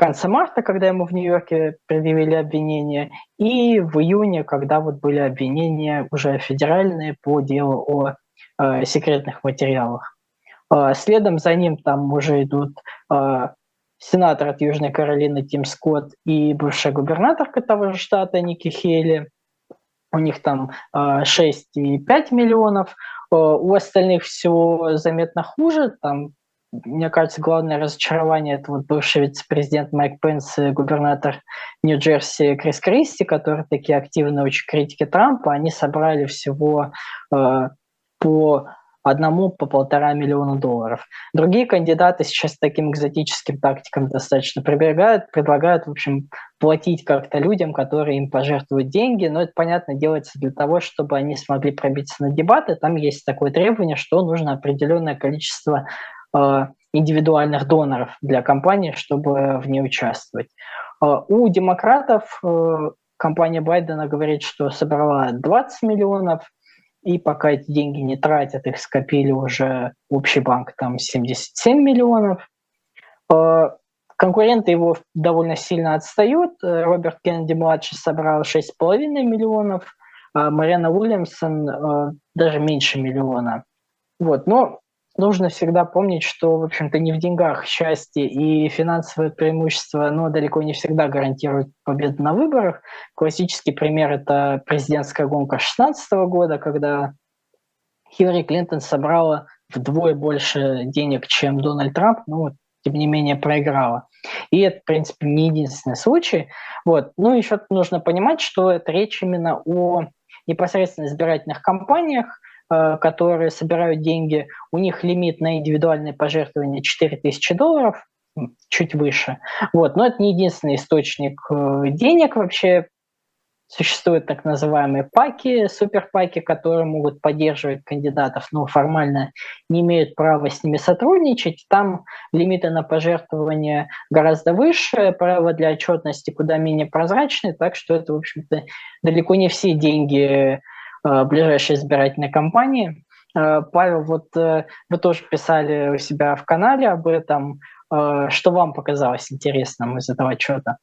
[SPEAKER 1] конце марта, когда ему в Нью-Йорке предъявили обвинения, и в июне, когда вот были обвинения уже федеральные по делу о э, секретных материалах. Э, следом за ним там уже идут э, сенатор от Южной Каролины Тим Скотт и бывшая губернаторка того же штата Ники Хейли. У них там 6,5 миллионов. У остальных все заметно хуже. Там, мне кажется, главное разочарование это вот бывший вице-президент Майк Пенс и губернатор Нью-Джерси Крис Кристи, которые такие активные очень критики Трампа. Они собрали всего по одному по полтора миллиона долларов. Другие кандидаты сейчас таким экзотическим тактикам достаточно прибегают, предлагают, в общем, платить как-то людям, которые им пожертвуют деньги, но это, понятно, делается для того, чтобы они смогли пробиться на дебаты. Там есть такое требование, что нужно определенное количество э, индивидуальных доноров для компании, чтобы в ней участвовать. Э, у демократов э, компания Байдена говорит, что собрала 20 миллионов, и пока эти деньги не тратят, их скопили уже общий банк там 77 миллионов. Э, конкуренты его довольно сильно отстают. Роберт Кеннеди-младший собрал 6,5 миллионов, а Марина Уильямсон э, даже меньше миллиона. Вот. Но нужно всегда помнить, что, в общем-то, не в деньгах счастье и финансовое преимущество, но далеко не всегда гарантируют победу на выборах. Классический пример – это президентская гонка 2016 года, когда Хиллари Клинтон собрала вдвое больше денег, чем Дональд Трамп, но тем не менее проиграла. И это, в принципе, не единственный случай. Вот. Ну, еще нужно понимать, что это речь именно о непосредственно избирательных кампаниях, которые собирают деньги, у них лимит на индивидуальные пожертвования 4000 долларов, чуть выше. Вот. Но это не единственный источник э, денег вообще. Существуют так называемые паки, суперпаки, которые могут поддерживать кандидатов, но формально не имеют права с ними сотрудничать. Там лимиты на пожертвования гораздо выше, правила для отчетности куда менее прозрачные, так что это, в общем-то, далеко не все деньги Э, ближайшей избирательной кампании. Э, Павел, вот э, вы тоже писали у себя в канале об этом. Что вам показалось интересным из этого отчета?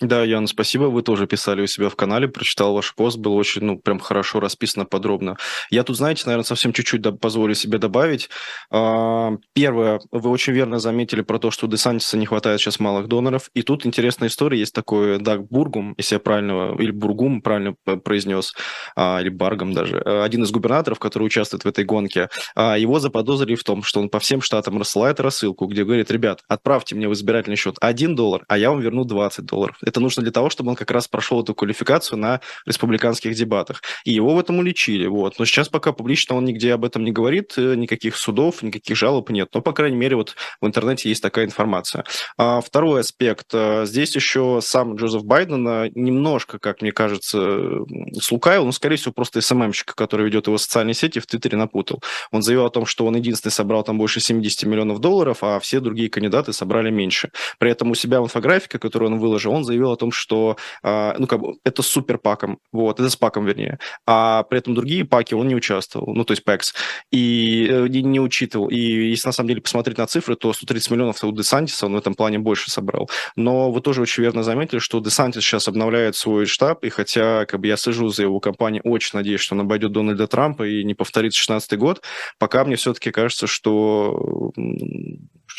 [SPEAKER 2] Да, Ян, спасибо. Вы тоже писали у себя в канале, прочитал ваш пост, был очень, ну, прям хорошо расписано, подробно. Я тут, знаете, наверное, совсем чуть-чуть позволю себе добавить. А, первое, вы очень верно заметили про то, что у Десантиса не хватает сейчас малых доноров. И тут интересная история. Есть такой Даг Бургум, если я правильно, или Бургум правильно произнес, а, или Баргом даже, один из губернаторов, который участвует в этой гонке. А, его заподозрили в том, что он по всем штатам рассылает рассылку, где говорит, ребят, отправьте мне в избирательный счет 1 доллар, а я вам верну 20 долларов это нужно для того, чтобы он как раз прошел эту квалификацию на республиканских дебатах. И его в этом уличили. Вот. Но сейчас пока публично он нигде об этом не говорит, э, никаких судов, никаких жалоб нет. Но, по крайней мере, вот в интернете есть такая информация. А второй аспект. Э, здесь еще сам Джозеф Байден э, немножко, как мне кажется, слукавил, но, скорее всего, просто СММщик, который ведет его социальные сети, в Твиттере напутал. Он заявил о том, что он единственный собрал там больше 70 миллионов долларов, а все другие кандидаты собрали меньше. При этом у себя в инфографике, которую он выложил, он заявил, заявил о том, что э, ну, как бы это с суперпаком, вот, это с паком, вернее, а при этом другие паки он не участвовал, ну, то есть пэкс, и э, не, не учитывал. И если на самом деле посмотреть на цифры, то 130 миллионов у Десантиса он в этом плане больше собрал. Но вы тоже очень верно заметили, что Десантис сейчас обновляет свой штаб, и хотя как бы я сижу за его компанией, очень надеюсь, что он обойдет Дональда Трампа и не повторит 16 год, пока мне все-таки кажется, что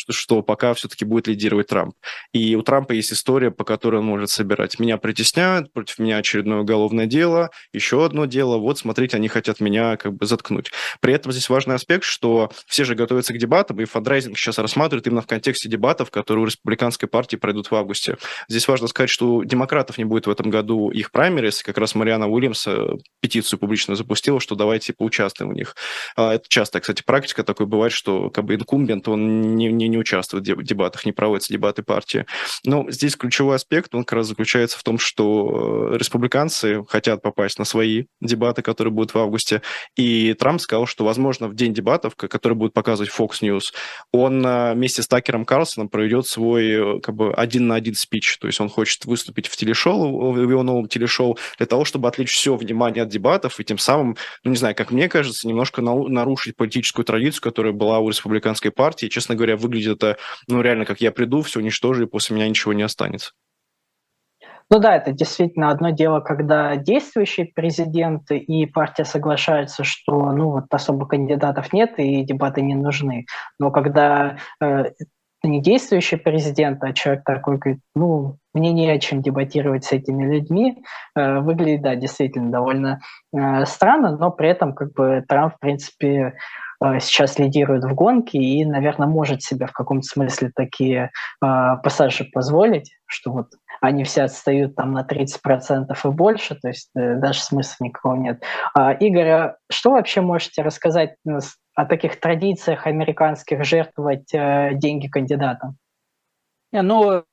[SPEAKER 2] что, что пока все-таки будет лидировать Трамп. И у Трампа есть история, по которой он может собирать. Меня притесняют, против меня очередное уголовное дело, еще одно дело. Вот, смотрите, они хотят меня как бы заткнуть. При этом здесь важный аспект, что все же готовятся к дебатам, и фандрайзинг сейчас рассматривают именно в контексте дебатов, которые у республиканской партии пройдут в августе. Здесь важно сказать, что демократов не будет в этом году их праймерис. Как раз Мариана Уильямс э, петицию публично запустила, что давайте поучаствуем в них. А, это часто, кстати, практика такой бывает, что как бы инкумбент, он не, не, не участвуют в дебатах, не проводятся дебаты партии. Но здесь ключевой аспект, он как раз заключается в том, что э, республиканцы хотят попасть на свои дебаты, которые будут в августе, и Трамп сказал, что, возможно, в день дебатов, который будет показывать Fox News, он э, вместе с Такером Карлсоном проведет свой как бы один на один спич, то есть он хочет выступить в телешоу, в его новом телешоу, для того, чтобы отвлечь все внимание от дебатов и тем самым, ну не знаю, как мне кажется, немножко нарушить политическую традицию, которая была у республиканской партии. честно говоря, выглядит это, ну реально, как я приду, все уничтожу, и после меня ничего не останется.
[SPEAKER 1] Ну да, это действительно одно дело, когда действующий президент и партия соглашаются, что ну вот особо кандидатов нет и дебаты не нужны. Но когда э, не действующий президент, а человек такой говорит, ну, мне не о чем дебатировать с этими людьми, э, выглядит, да, действительно довольно э, странно, но при этом как бы Трамп, в принципе, сейчас лидирует в гонке и, наверное, может себе в каком-то смысле такие э, пассажи позволить, что вот они все отстают там на 30% и больше, то есть э, даже смысла никакого нет. А, Игорь, а что вообще можете рассказать о таких традициях американских жертвовать э, деньги кандидатам?
[SPEAKER 3] Не, ну,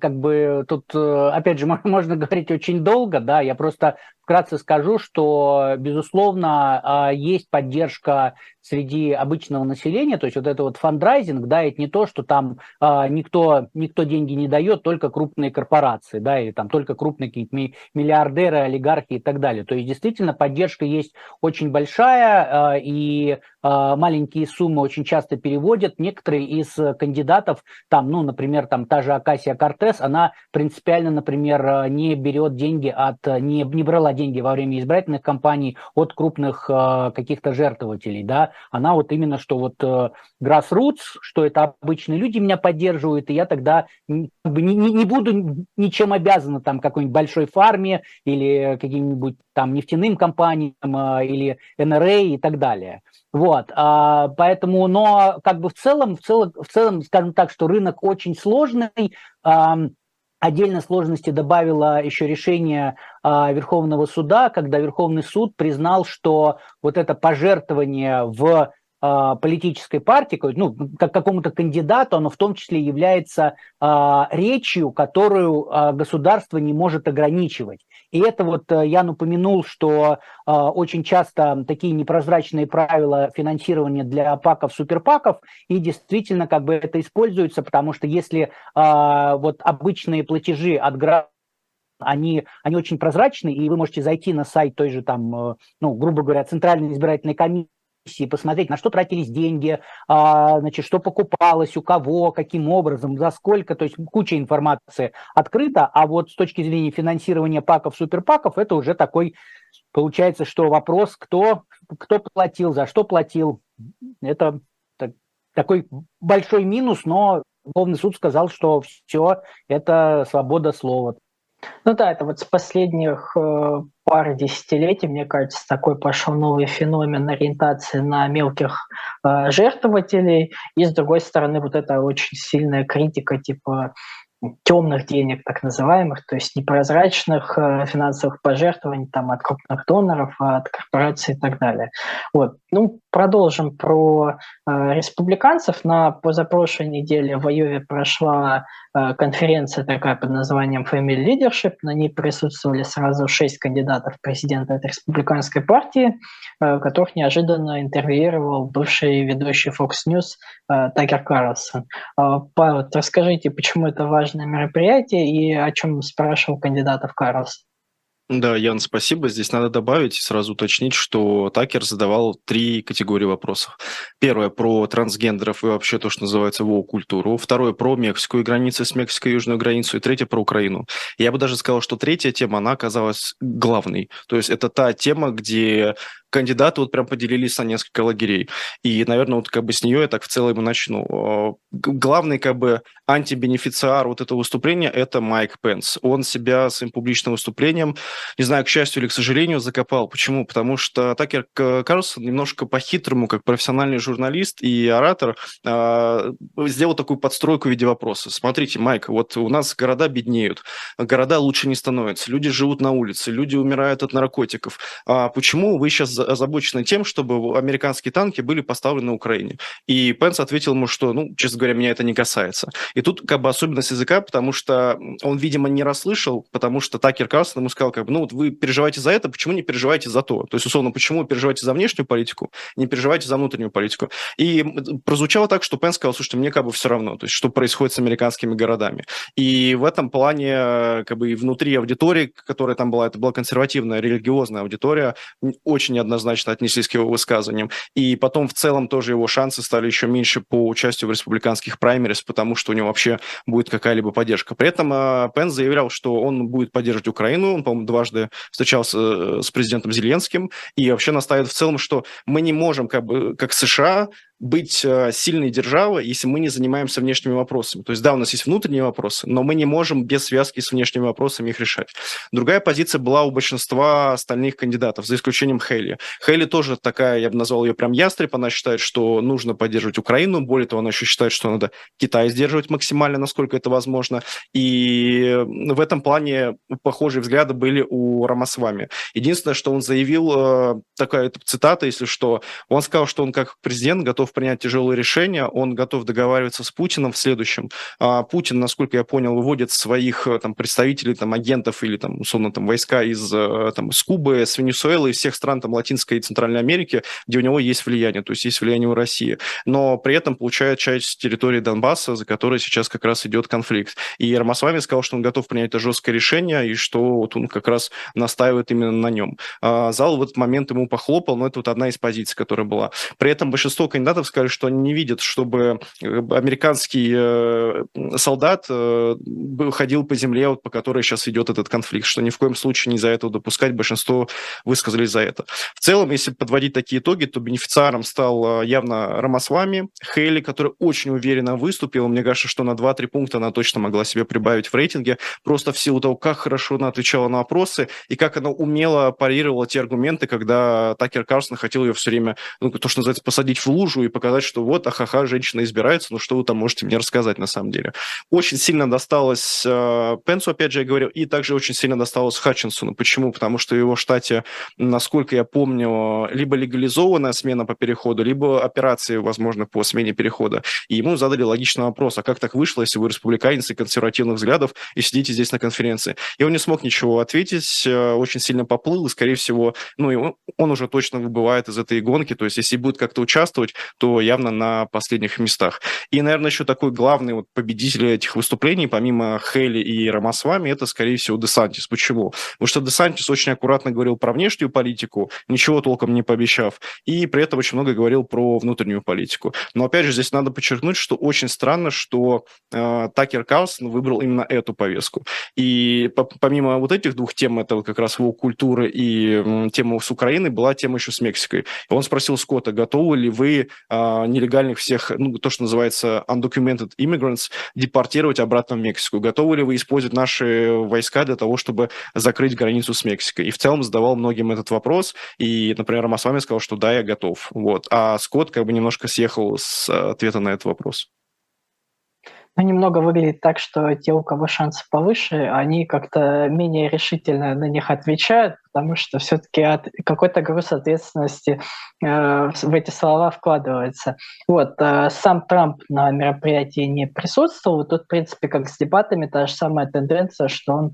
[SPEAKER 3] как бы тут, э, опять же, можно говорить очень долго, да, я просто вкратце скажу, что, безусловно, а, есть поддержка среди обычного населения, то есть вот это вот фандрайзинг, да, это не то, что там а, никто, никто деньги не дает, только крупные корпорации, да, или там только крупные какие-то миллиардеры, олигархи и так далее. То есть действительно поддержка есть очень большая, а, и маленькие суммы очень часто переводят. Некоторые из кандидатов, там, ну, например, там та же Акасия Кортес, она принципиально, например, не берет деньги от, не, не брала деньги во время избирательных кампаний от крупных э, каких-то жертвователей, да, она вот именно, что вот э, grassroots, что это обычные люди меня поддерживают, и я тогда не, не, не буду ничем обязана там какой-нибудь большой фарме или каким-нибудь там нефтяным компаниям э, или НРА и так далее. Вот, а, поэтому, но как бы в целом, в целом, в целом, скажем так, что рынок очень сложный, а, Отдельно сложности добавило еще решение а, Верховного суда, когда Верховный суд признал, что вот это пожертвование в а, политической партии, ну, как какому-то кандидату, оно в том числе является а, речью, которую а, государство не может ограничивать. И это вот э, я упомянул, что очень часто такие непрозрачные правила финансирования для паков, суперпаков, и действительно как бы это используется, потому что если вот обычные платежи от они, они очень прозрачны, и вы можете зайти на сайт той же там, э, ну, грубо говоря, Центральной избирательной комиссии, посмотреть, на что тратились деньги, а, значит, что покупалось, у кого, каким образом, за сколько, то есть куча информации открыта, а вот с точки зрения финансирования паков, суперпаков, это уже такой, получается, что вопрос, кто, кто платил, за что платил, это так, такой большой минус, но Верховный суд сказал, что все, это свобода слова.
[SPEAKER 1] Ну да, это вот с последних э, пары десятилетий, мне кажется, такой пошел новый феномен ориентации на мелких э, жертвователей. И с другой стороны, вот эта очень сильная критика типа темных денег, так называемых, то есть непрозрачных э, финансовых пожертвований там, от крупных доноров, от корпораций и так далее. Вот. Ну, продолжим про э, республиканцев. На позапрошлой неделе в Айове прошла э, конференция такая под названием Family Leadership. На ней присутствовали сразу шесть кандидатов в президента этой республиканской партии, э, которых неожиданно интервьюировал бывший ведущий Fox News э, Такер Карлсон. Э, Павел, расскажите, почему это важное мероприятие и о чем спрашивал кандидатов Карлсон?
[SPEAKER 2] Да, Ян, спасибо. Здесь надо добавить и сразу уточнить, что Такер задавал три категории вопросов. Первое про трансгендеров и вообще то, что называется воу-культуру. Второе про Мексику и границы с Мексикой, южную границу. И третье про Украину. Я бы даже сказал, что третья тема, она оказалась главной. То есть это та тема, где кандидаты вот прям поделились на несколько лагерей. И, наверное, вот как бы с нее я так в целом и начну. А, главный как бы антибенефициар вот этого выступления – это Майк Пенс. Он себя своим публичным выступлением не знаю, к счастью или к сожалению, закопал. Почему? Потому что Такер Карлсон немножко по-хитрому, как профессиональный журналист и оратор, э, сделал такую подстройку в виде вопроса. Смотрите, Майк, вот у нас города беднеют, города лучше не становятся, люди живут на улице, люди умирают от наркотиков. А почему вы сейчас озабочены тем, чтобы американские танки были поставлены на Украине? И Пенс ответил ему, что, ну, честно говоря, меня это не касается. И тут как бы особенность языка, потому что он, видимо, не расслышал, потому что Такер Карлсон ему сказал, как бы, ну, вот вы переживаете за это, почему не переживаете за то? То есть, условно, почему вы переживаете за внешнюю политику, не переживаете за внутреннюю политику? И прозвучало так, что Пенс сказал, слушайте, мне как бы все равно, то есть, что происходит с американскими городами. И в этом плане, как бы, и внутри аудитории, которая там была, это была консервативная, религиозная аудитория, очень неоднозначно отнеслись к его высказываниям. И потом в целом тоже его шансы стали еще меньше по участию в республиканских праймерис, потому что у него вообще будет какая-либо поддержка. При этом э, Пенс заявлял, что он будет поддерживать Украину, он, по-моему, дважды встречался э, с президентом Зеленским, и вообще настаивает в целом, что мы не можем, как бы, как США, быть э, сильной державой, если мы не занимаемся внешними вопросами. То есть, да, у нас есть внутренние вопросы, но мы не можем без связки с внешними вопросами их решать. Другая позиция была у большинства остальных кандидатов, за исключением Хейли. Хейли тоже такая, я бы назвал ее прям ястреб, она считает, что нужно поддерживать Украину, более того, она еще считает, что надо Китай сдерживать максимально, насколько это возможно. И в этом плане похожие взгляды были у Рамасвами. Единственное, что он заявил, э, такая цитата, если что, он сказал, что он как президент готов принять тяжелые решения, он готов договариваться с Путиным в следующем. А Путин, насколько я понял, выводит своих э, там, представителей, там, агентов или, там, условно, там, войска из, э, там, с Кубы, с Венесуэлы, из всех стран там, Латинской и Центральной Америки, где у него есть влияние, то есть есть влияние у России. Но при этом получает часть территории Донбасса, за которой сейчас как раз идет конфликт. И Рамасвами сказал, что он готов принять это жесткое решение, и что вот он как раз настаивает именно на нем. А зал в этот момент ему похлопал, но это вот одна из позиций, которая была. При этом большинство кандидатов Штатов сказали, что они не видят, чтобы э, американский э, солдат э, ходил по земле, вот, по которой сейчас идет этот конфликт, что ни в коем случае не за этого допускать. Большинство высказались за это. В целом, если подводить такие итоги, то бенефициаром стал явно Рамасвами, Хейли, который очень уверенно выступил. Мне кажется, что на 2-3 пункта она точно могла себе прибавить в рейтинге, просто в силу того, как хорошо она отвечала на вопросы и как она умело парировала те аргументы, когда Такер Карсон хотел ее все время, ну, то, что называется, посадить в лужу и показать, что вот, ахаха, женщина избирается, ну что вы там можете мне рассказать на самом деле. Очень сильно досталось э, Пенсу, опять же, я говорил, и также очень сильно досталось Хатчинсону. Почему? Потому что в его штате, насколько я помню, либо легализованная смена по переходу, либо операции, возможно, по смене перехода. И ему задали логичный вопрос, а как так вышло, если вы республиканец и консервативных взглядов и сидите здесь на конференции? И он не смог ничего ответить, э, очень сильно поплыл, и, скорее всего, ну, и он, он уже точно выбывает из этой гонки, то есть если будет как-то участвовать, то явно на последних местах. И, наверное, еще такой главный вот победитель этих выступлений, помимо Хейли и Рамасвами, это, скорее всего, Десантис. Почему? Потому что Десантис очень аккуратно говорил про внешнюю политику, ничего толком не пообещав, и при этом очень много говорил про внутреннюю политику. Но, опять же, здесь надо подчеркнуть, что очень странно, что э, Такер Карлсон выбрал именно эту повестку. И по помимо вот этих двух тем, это вот как раз его культуры и тема с Украиной, была тема еще с Мексикой. И он спросил Скотта, готовы ли вы а, нелегальных всех, ну, то, что называется undocumented immigrants, депортировать обратно в Мексику. Готовы ли вы использовать наши войска для того, чтобы закрыть границу с Мексикой? И в целом задавал многим этот вопрос. И, например, Масвами сказал, что да, я готов. Вот. А Скотт как бы немножко съехал с ответа на этот вопрос
[SPEAKER 1] ну, немного выглядит так, что те, у кого шансы повыше, они как-то менее решительно на них отвечают, потому что все-таки от, какой-то груз ответственности э, в эти слова вкладывается. Вот, э, сам Трамп на мероприятии не присутствовал, тут, в принципе, как с дебатами, та же самая тенденция, что он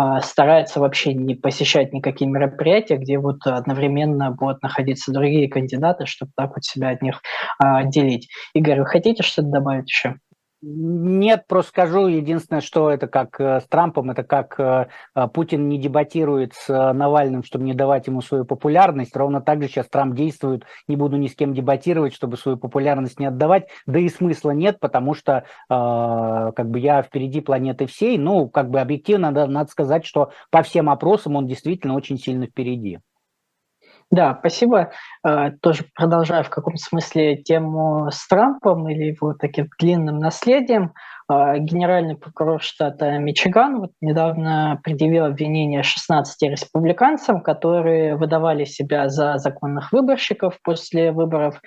[SPEAKER 1] э, старается вообще не посещать никакие мероприятия, где вот одновременно будут находиться другие кандидаты, чтобы так вот себя от них э, отделить. Игорь, вы хотите что-то добавить еще?
[SPEAKER 3] Нет, просто скажу, единственное, что это как э, с Трампом, это как э, э, Путин не дебатирует с Навальным, чтобы не давать ему свою популярность. Ровно так же сейчас Трамп действует, не буду ни с кем дебатировать, чтобы свою популярность не отдавать. Да и смысла нет, потому что как бы я впереди планеты всей. Ну, как бы объективно надо, надо сказать, что по всем опросам он действительно очень сильно впереди.
[SPEAKER 1] Да, спасибо. Э, тоже продолжаю в каком смысле тему с Трампом или его таким длинным наследием. А, генеральный прокурор штата Мичиган вот недавно предъявил обвинение 16 республиканцам, которые выдавали себя за законных выборщиков после выборов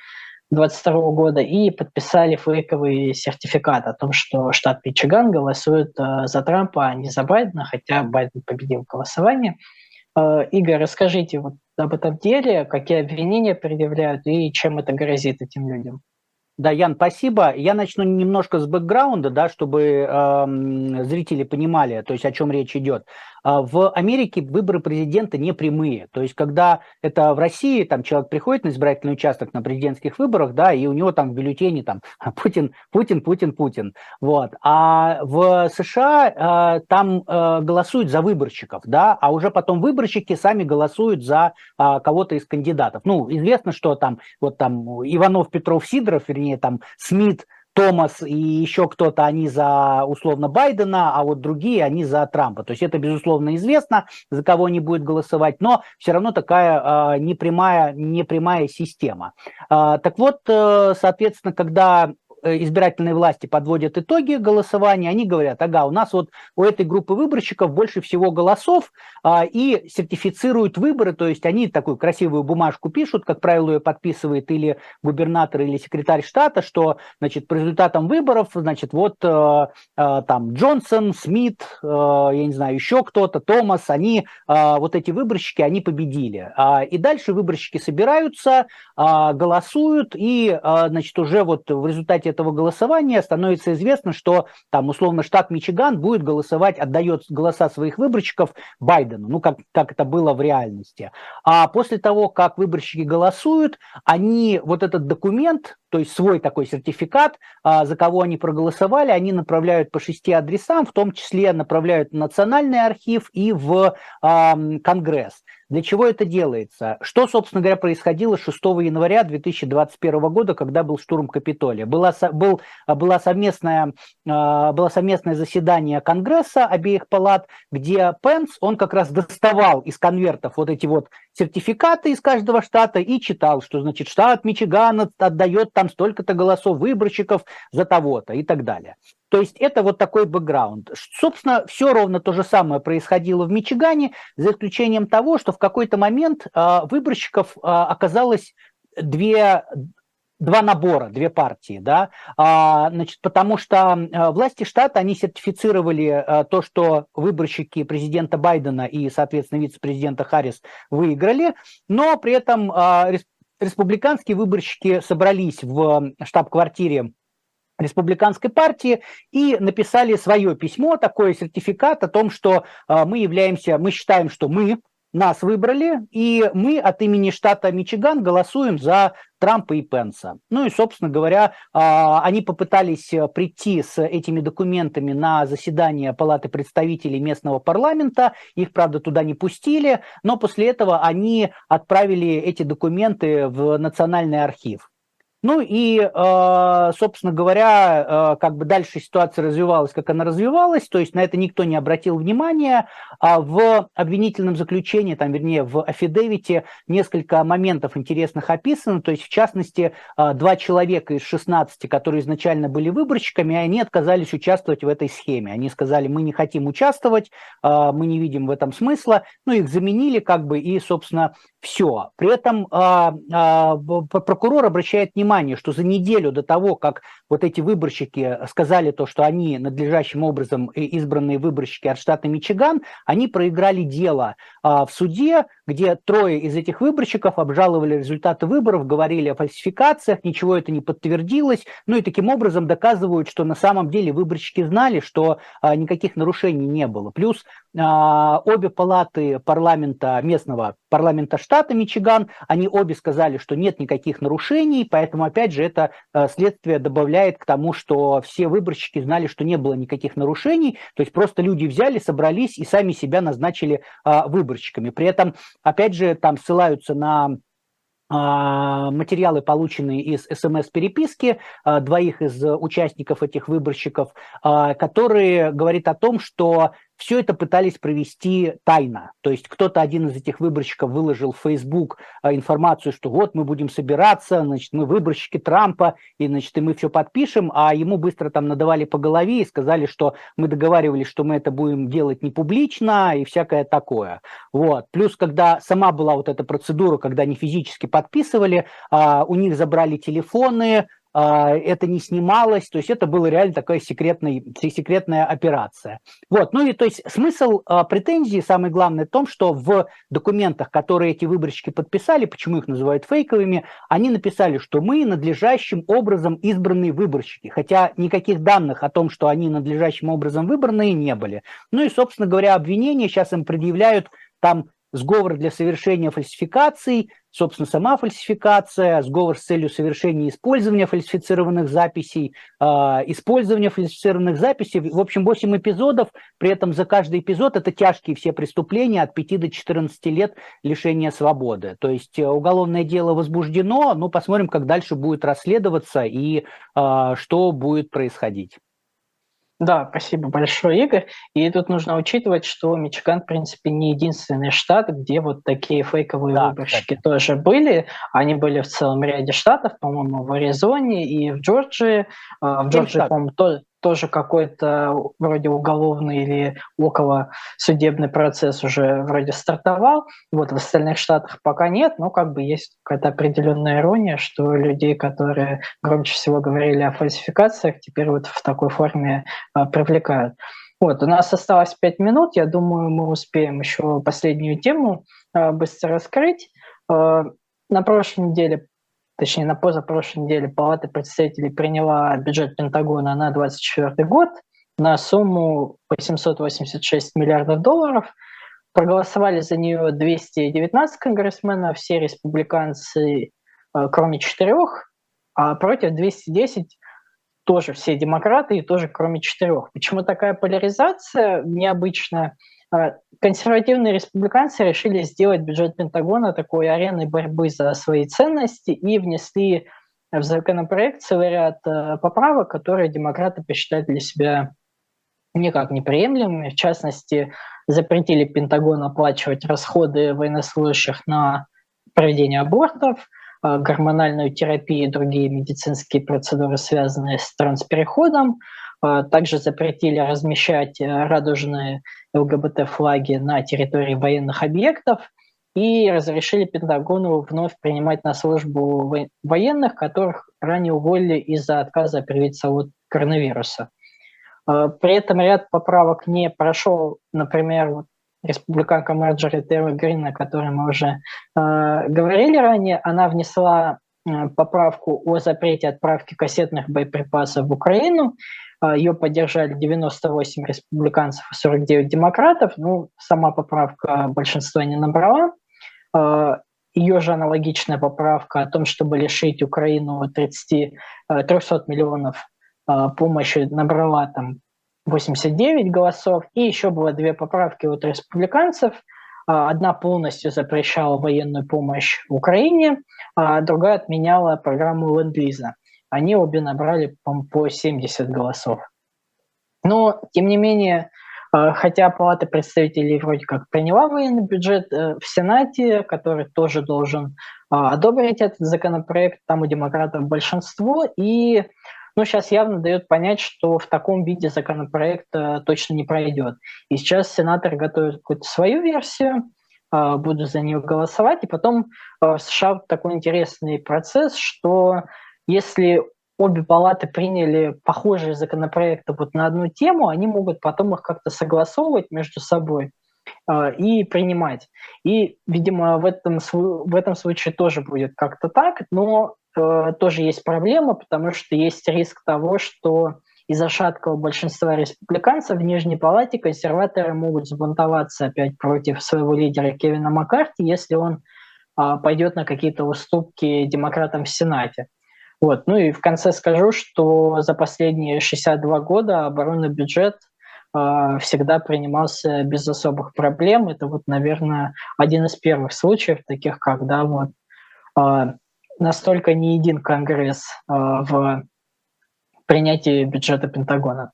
[SPEAKER 1] 2022 года и подписали фейковый сертификат о том, что штат Мичиган голосует э, за Трампа, а не за Байдена, хотя Байден победил в голосовании. Э, Игорь, расскажите вот об этом деле, какие обвинения предъявляют и чем это грозит этим людям?
[SPEAKER 3] Да, Ян, спасибо. Я начну немножко с бэкграунда, да, чтобы э, зрители понимали, то есть о чем речь идет. А, в Америке выборы президента не прямые. То есть, когда это в России, там человек приходит на избирательный участок на президентских выборах, да, и у него там в бюллетене там Путин, Путин, Путин, Путин. Вот. А в США э, там э, голосуют за выборщиков, да, а уже потом выборщики сами голосуют за э, кого-то из кандидатов. Ну, известно, что там вот там Иванов, Петров, Сидоров, вернее, там Смит, Томас и еще кто-то, они за условно Байдена, а вот другие, они за Трампа. То есть это, безусловно, известно, за кого они будут голосовать, но все равно такая э, непрямая, непрямая система. Э, так вот, э, соответственно, когда избирательной власти подводят итоги голосования, они говорят, ага, у нас вот у этой группы выборщиков больше всего голосов, а, и сертифицируют выборы, то есть они такую красивую бумажку пишут, как правило, ее подписывает или губернатор, или секретарь штата, что, значит, по результатам выборов, значит, вот э, э, там Джонсон, Смит, э, я не знаю, еще кто-то, Томас, они, э, вот эти выборщики, они победили. А, и дальше выборщики собираются, а, голосуют, и, значит, уже вот в результате этого голосования становится известно, что там условно штат Мичиган будет голосовать, отдает голоса своих выборщиков Байдену, ну как, как это было в реальности. А после того, как выборщики голосуют, они вот этот документ, то есть свой такой сертификат, а, за кого они проголосовали, они направляют по шести адресам, в том числе направляют в Национальный архив и в Конгресс. Для чего это делается? Что, собственно говоря, происходило 6 января 2021 года, когда был штурм Капитолия? Была, был, была совместное, а, было совместное заседание Конгресса обеих палат, где Пенс, он как раз доставал из конвертов вот эти вот сертификаты из каждого штата и читал, что, значит, штат Мичиган отдает там столько-то голосов выборщиков за того-то и так далее. То есть это вот такой бэкграунд. Собственно, все ровно то же самое происходило в Мичигане, за исключением того, что в какой-то момент э, выборщиков э, оказалось две, два набора, две партии, да, а, значит, потому что а, власти штата, они сертифицировали то, что выборщики президента Байдена и, соответственно, вице-президента Харрис выиграли, но при этом республиканские выборщики собрались в штаб-квартире республиканской партии и написали свое письмо, такой сертификат о том, что э, мы являемся, мы считаем, что мы нас выбрали, и мы от имени штата Мичиган голосуем за Трампа и Пенса. Ну и, собственно говоря, а, они попытались прийти с этими документами на заседание Палаты представителей местного парламента, их, правда, туда не пустили, но после этого они отправили эти документы в Национальный архив. Ну и, э, собственно говоря, э, как бы дальше ситуация развивалась, как она развивалась, то есть на это никто не обратил внимания. А в обвинительном заключении, там, вернее, в афидевите несколько моментов интересных описано, то есть, в частности, э, два человека из 16, которые изначально были выборщиками, они отказались участвовать в этой схеме. Они сказали, мы не хотим участвовать, мы не видим в этом смысла, ну, их заменили как бы, и, собственно, все. При этом прокурор обращает внимание что за неделю до того, как вот эти выборщики сказали то, что они надлежащим образом избранные выборщики от штата Мичиган, они проиграли дело а, в суде, где трое из этих выборщиков обжаловали результаты выборов, говорили о фальсификациях, ничего это не подтвердилось, ну и таким образом доказывают, что на самом деле выборщики знали, что а, никаких нарушений не было. Плюс а, обе палаты парламента местного, парламента штата Мичиган, они обе сказали, что нет никаких нарушений, поэтому, опять же, это а, следствие добавляет к тому, что все выборщики знали, что не было никаких нарушений, то есть просто люди взяли, собрались и сами себя назначили а, выборщиками. При этом, опять же, там ссылаются на материалы, полученные из СМС-переписки двоих из участников этих выборщиков, которые говорит о том, что все это пытались провести тайно. То есть кто-то, один из этих выборщиков, выложил в Facebook а, информацию, что вот мы будем собираться, значит, мы выборщики Трампа, и, значит, и мы все подпишем, а ему быстро там надавали по голове и сказали, что мы договаривались, что мы это будем делать не публично и всякое такое. Вот. Плюс, когда сама была вот эта процедура, когда они физически подписывали, а, у них забрали телефоны, это не снималось, то есть это была реально такая секретная, секретная операция. Вот, ну и то есть смысл а, претензии, самое главное, в том, что в документах, которые эти выборщики подписали, почему их называют фейковыми, они написали, что мы надлежащим образом избранные выборщики, хотя никаких данных о том, что они надлежащим образом выбранные, не были. Ну и, собственно говоря, обвинения сейчас им предъявляют там сговор для совершения фальсификаций, собственно, сама фальсификация, сговор с целью совершения использования фальсифицированных записей, э, использование фальсифицированных записей. В общем, 8 эпизодов, при этом за каждый эпизод это тяжкие все преступления от 5 до 14 лет лишения свободы. То есть э, уголовное дело возбуждено, но посмотрим, как дальше будет расследоваться и э, что будет происходить.
[SPEAKER 1] Да, спасибо большое, Игорь. И тут нужно учитывать, что Мичиган, в принципе, не единственный штат, где вот такие фейковые да, выборщики кстати. тоже были. Они были в целом ряде штатов, по-моему, в Аризоне и в Джорджии. А, в Джорджии, по-моему, тоже тоже какой-то вроде уголовный или около судебный процесс уже вроде стартовал. Вот в остальных штатах пока нет, но как бы есть какая-то определенная ирония, что людей, которые громче всего говорили о фальсификациях, теперь вот в такой форме а, привлекают. Вот, у нас осталось пять минут, я думаю, мы успеем еще последнюю тему а, быстро раскрыть. А, на прошлой неделе точнее на позапрошлой неделе Палата представителей приняла бюджет Пентагона на 2024 год на сумму 886 миллиардов долларов. Проголосовали за нее 219 конгрессменов, все республиканцы, э, кроме четырех, а против 210 тоже все демократы и тоже кроме четырех. Почему такая поляризация необычная? А, консервативные республиканцы решили сделать бюджет Пентагона такой ареной борьбы за свои ценности и внесли в законопроект целый ряд э, поправок, которые демократы посчитали для себя никак неприемлемыми. В частности, запретили Пентагону оплачивать расходы военнослужащих на проведение абортов, гормональную терапию и другие медицинские процедуры, связанные с транспереходом, а, также запретили размещать э, радужные ЛГБТ-флаги на территории военных объектов и разрешили Пентагону вновь принимать на службу военных, которых ранее уволили из-за отказа привиться от коронавируса. При этом ряд поправок не прошел, например, республиканка Марджори Терри Грин, о которой мы уже э, говорили ранее, она внесла э, поправку о запрете отправки кассетных боеприпасов в Украину, а, Ее поддержали 98 республиканцев и 49 демократов. Ну, сама поправка большинства не набрала. А, Ее же аналогичная поправка о том, чтобы лишить Украину 30, 300 а, миллионов помощи, набрала там 89 голосов. И еще было две поправки от республиканцев. Одна полностью запрещала военную помощь Украине, а другая отменяла программу ленд-лиза они обе набрали по 70 голосов. Но, тем не менее, э, хотя Палата представителей вроде как приняла военный бюджет, э, в Сенате, который тоже должен э, одобрить этот законопроект, там у демократов большинство, и ну, сейчас явно дает понять, что в таком виде законопроект точно не пройдет. И сейчас сенаторы готовят какую-то свою версию, буду за нее голосовать, и потом в США такой интересный процесс, что если обе палаты приняли похожие законопроекты вот на одну тему, они могут потом их как-то согласовывать между собой э, и принимать. И, видимо, в этом, в этом случае тоже будет как-то так, но э, тоже есть проблема, потому что есть риск того, что из-за шаткого большинства республиканцев в Нижней Палате консерваторы могут сбунтоваться опять против своего лидера Кевина Маккарти, если он э, пойдет на какие-то уступки демократам в Сенате. Вот. Ну и в конце скажу, что за последние 62 года оборонный бюджет э, всегда принимался без особых проблем. Это вот, наверное, один из первых случаев таких, когда вот э, настолько не един Конгресс э, в принятии бюджета Пентагона.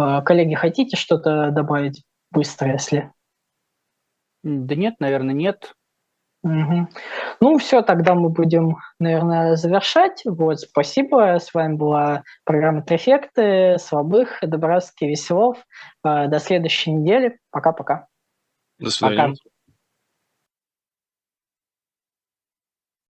[SPEAKER 1] Э, коллеги, хотите что-то добавить? быстро, если...
[SPEAKER 3] Да нет, наверное, нет.
[SPEAKER 1] Угу. Ну, все, тогда мы будем, наверное, завершать. Вот, спасибо. С вами была программа Трефекты, Слабых, Добровский, Веселов. До следующей недели. Пока-пока.
[SPEAKER 2] До свидания. Пока.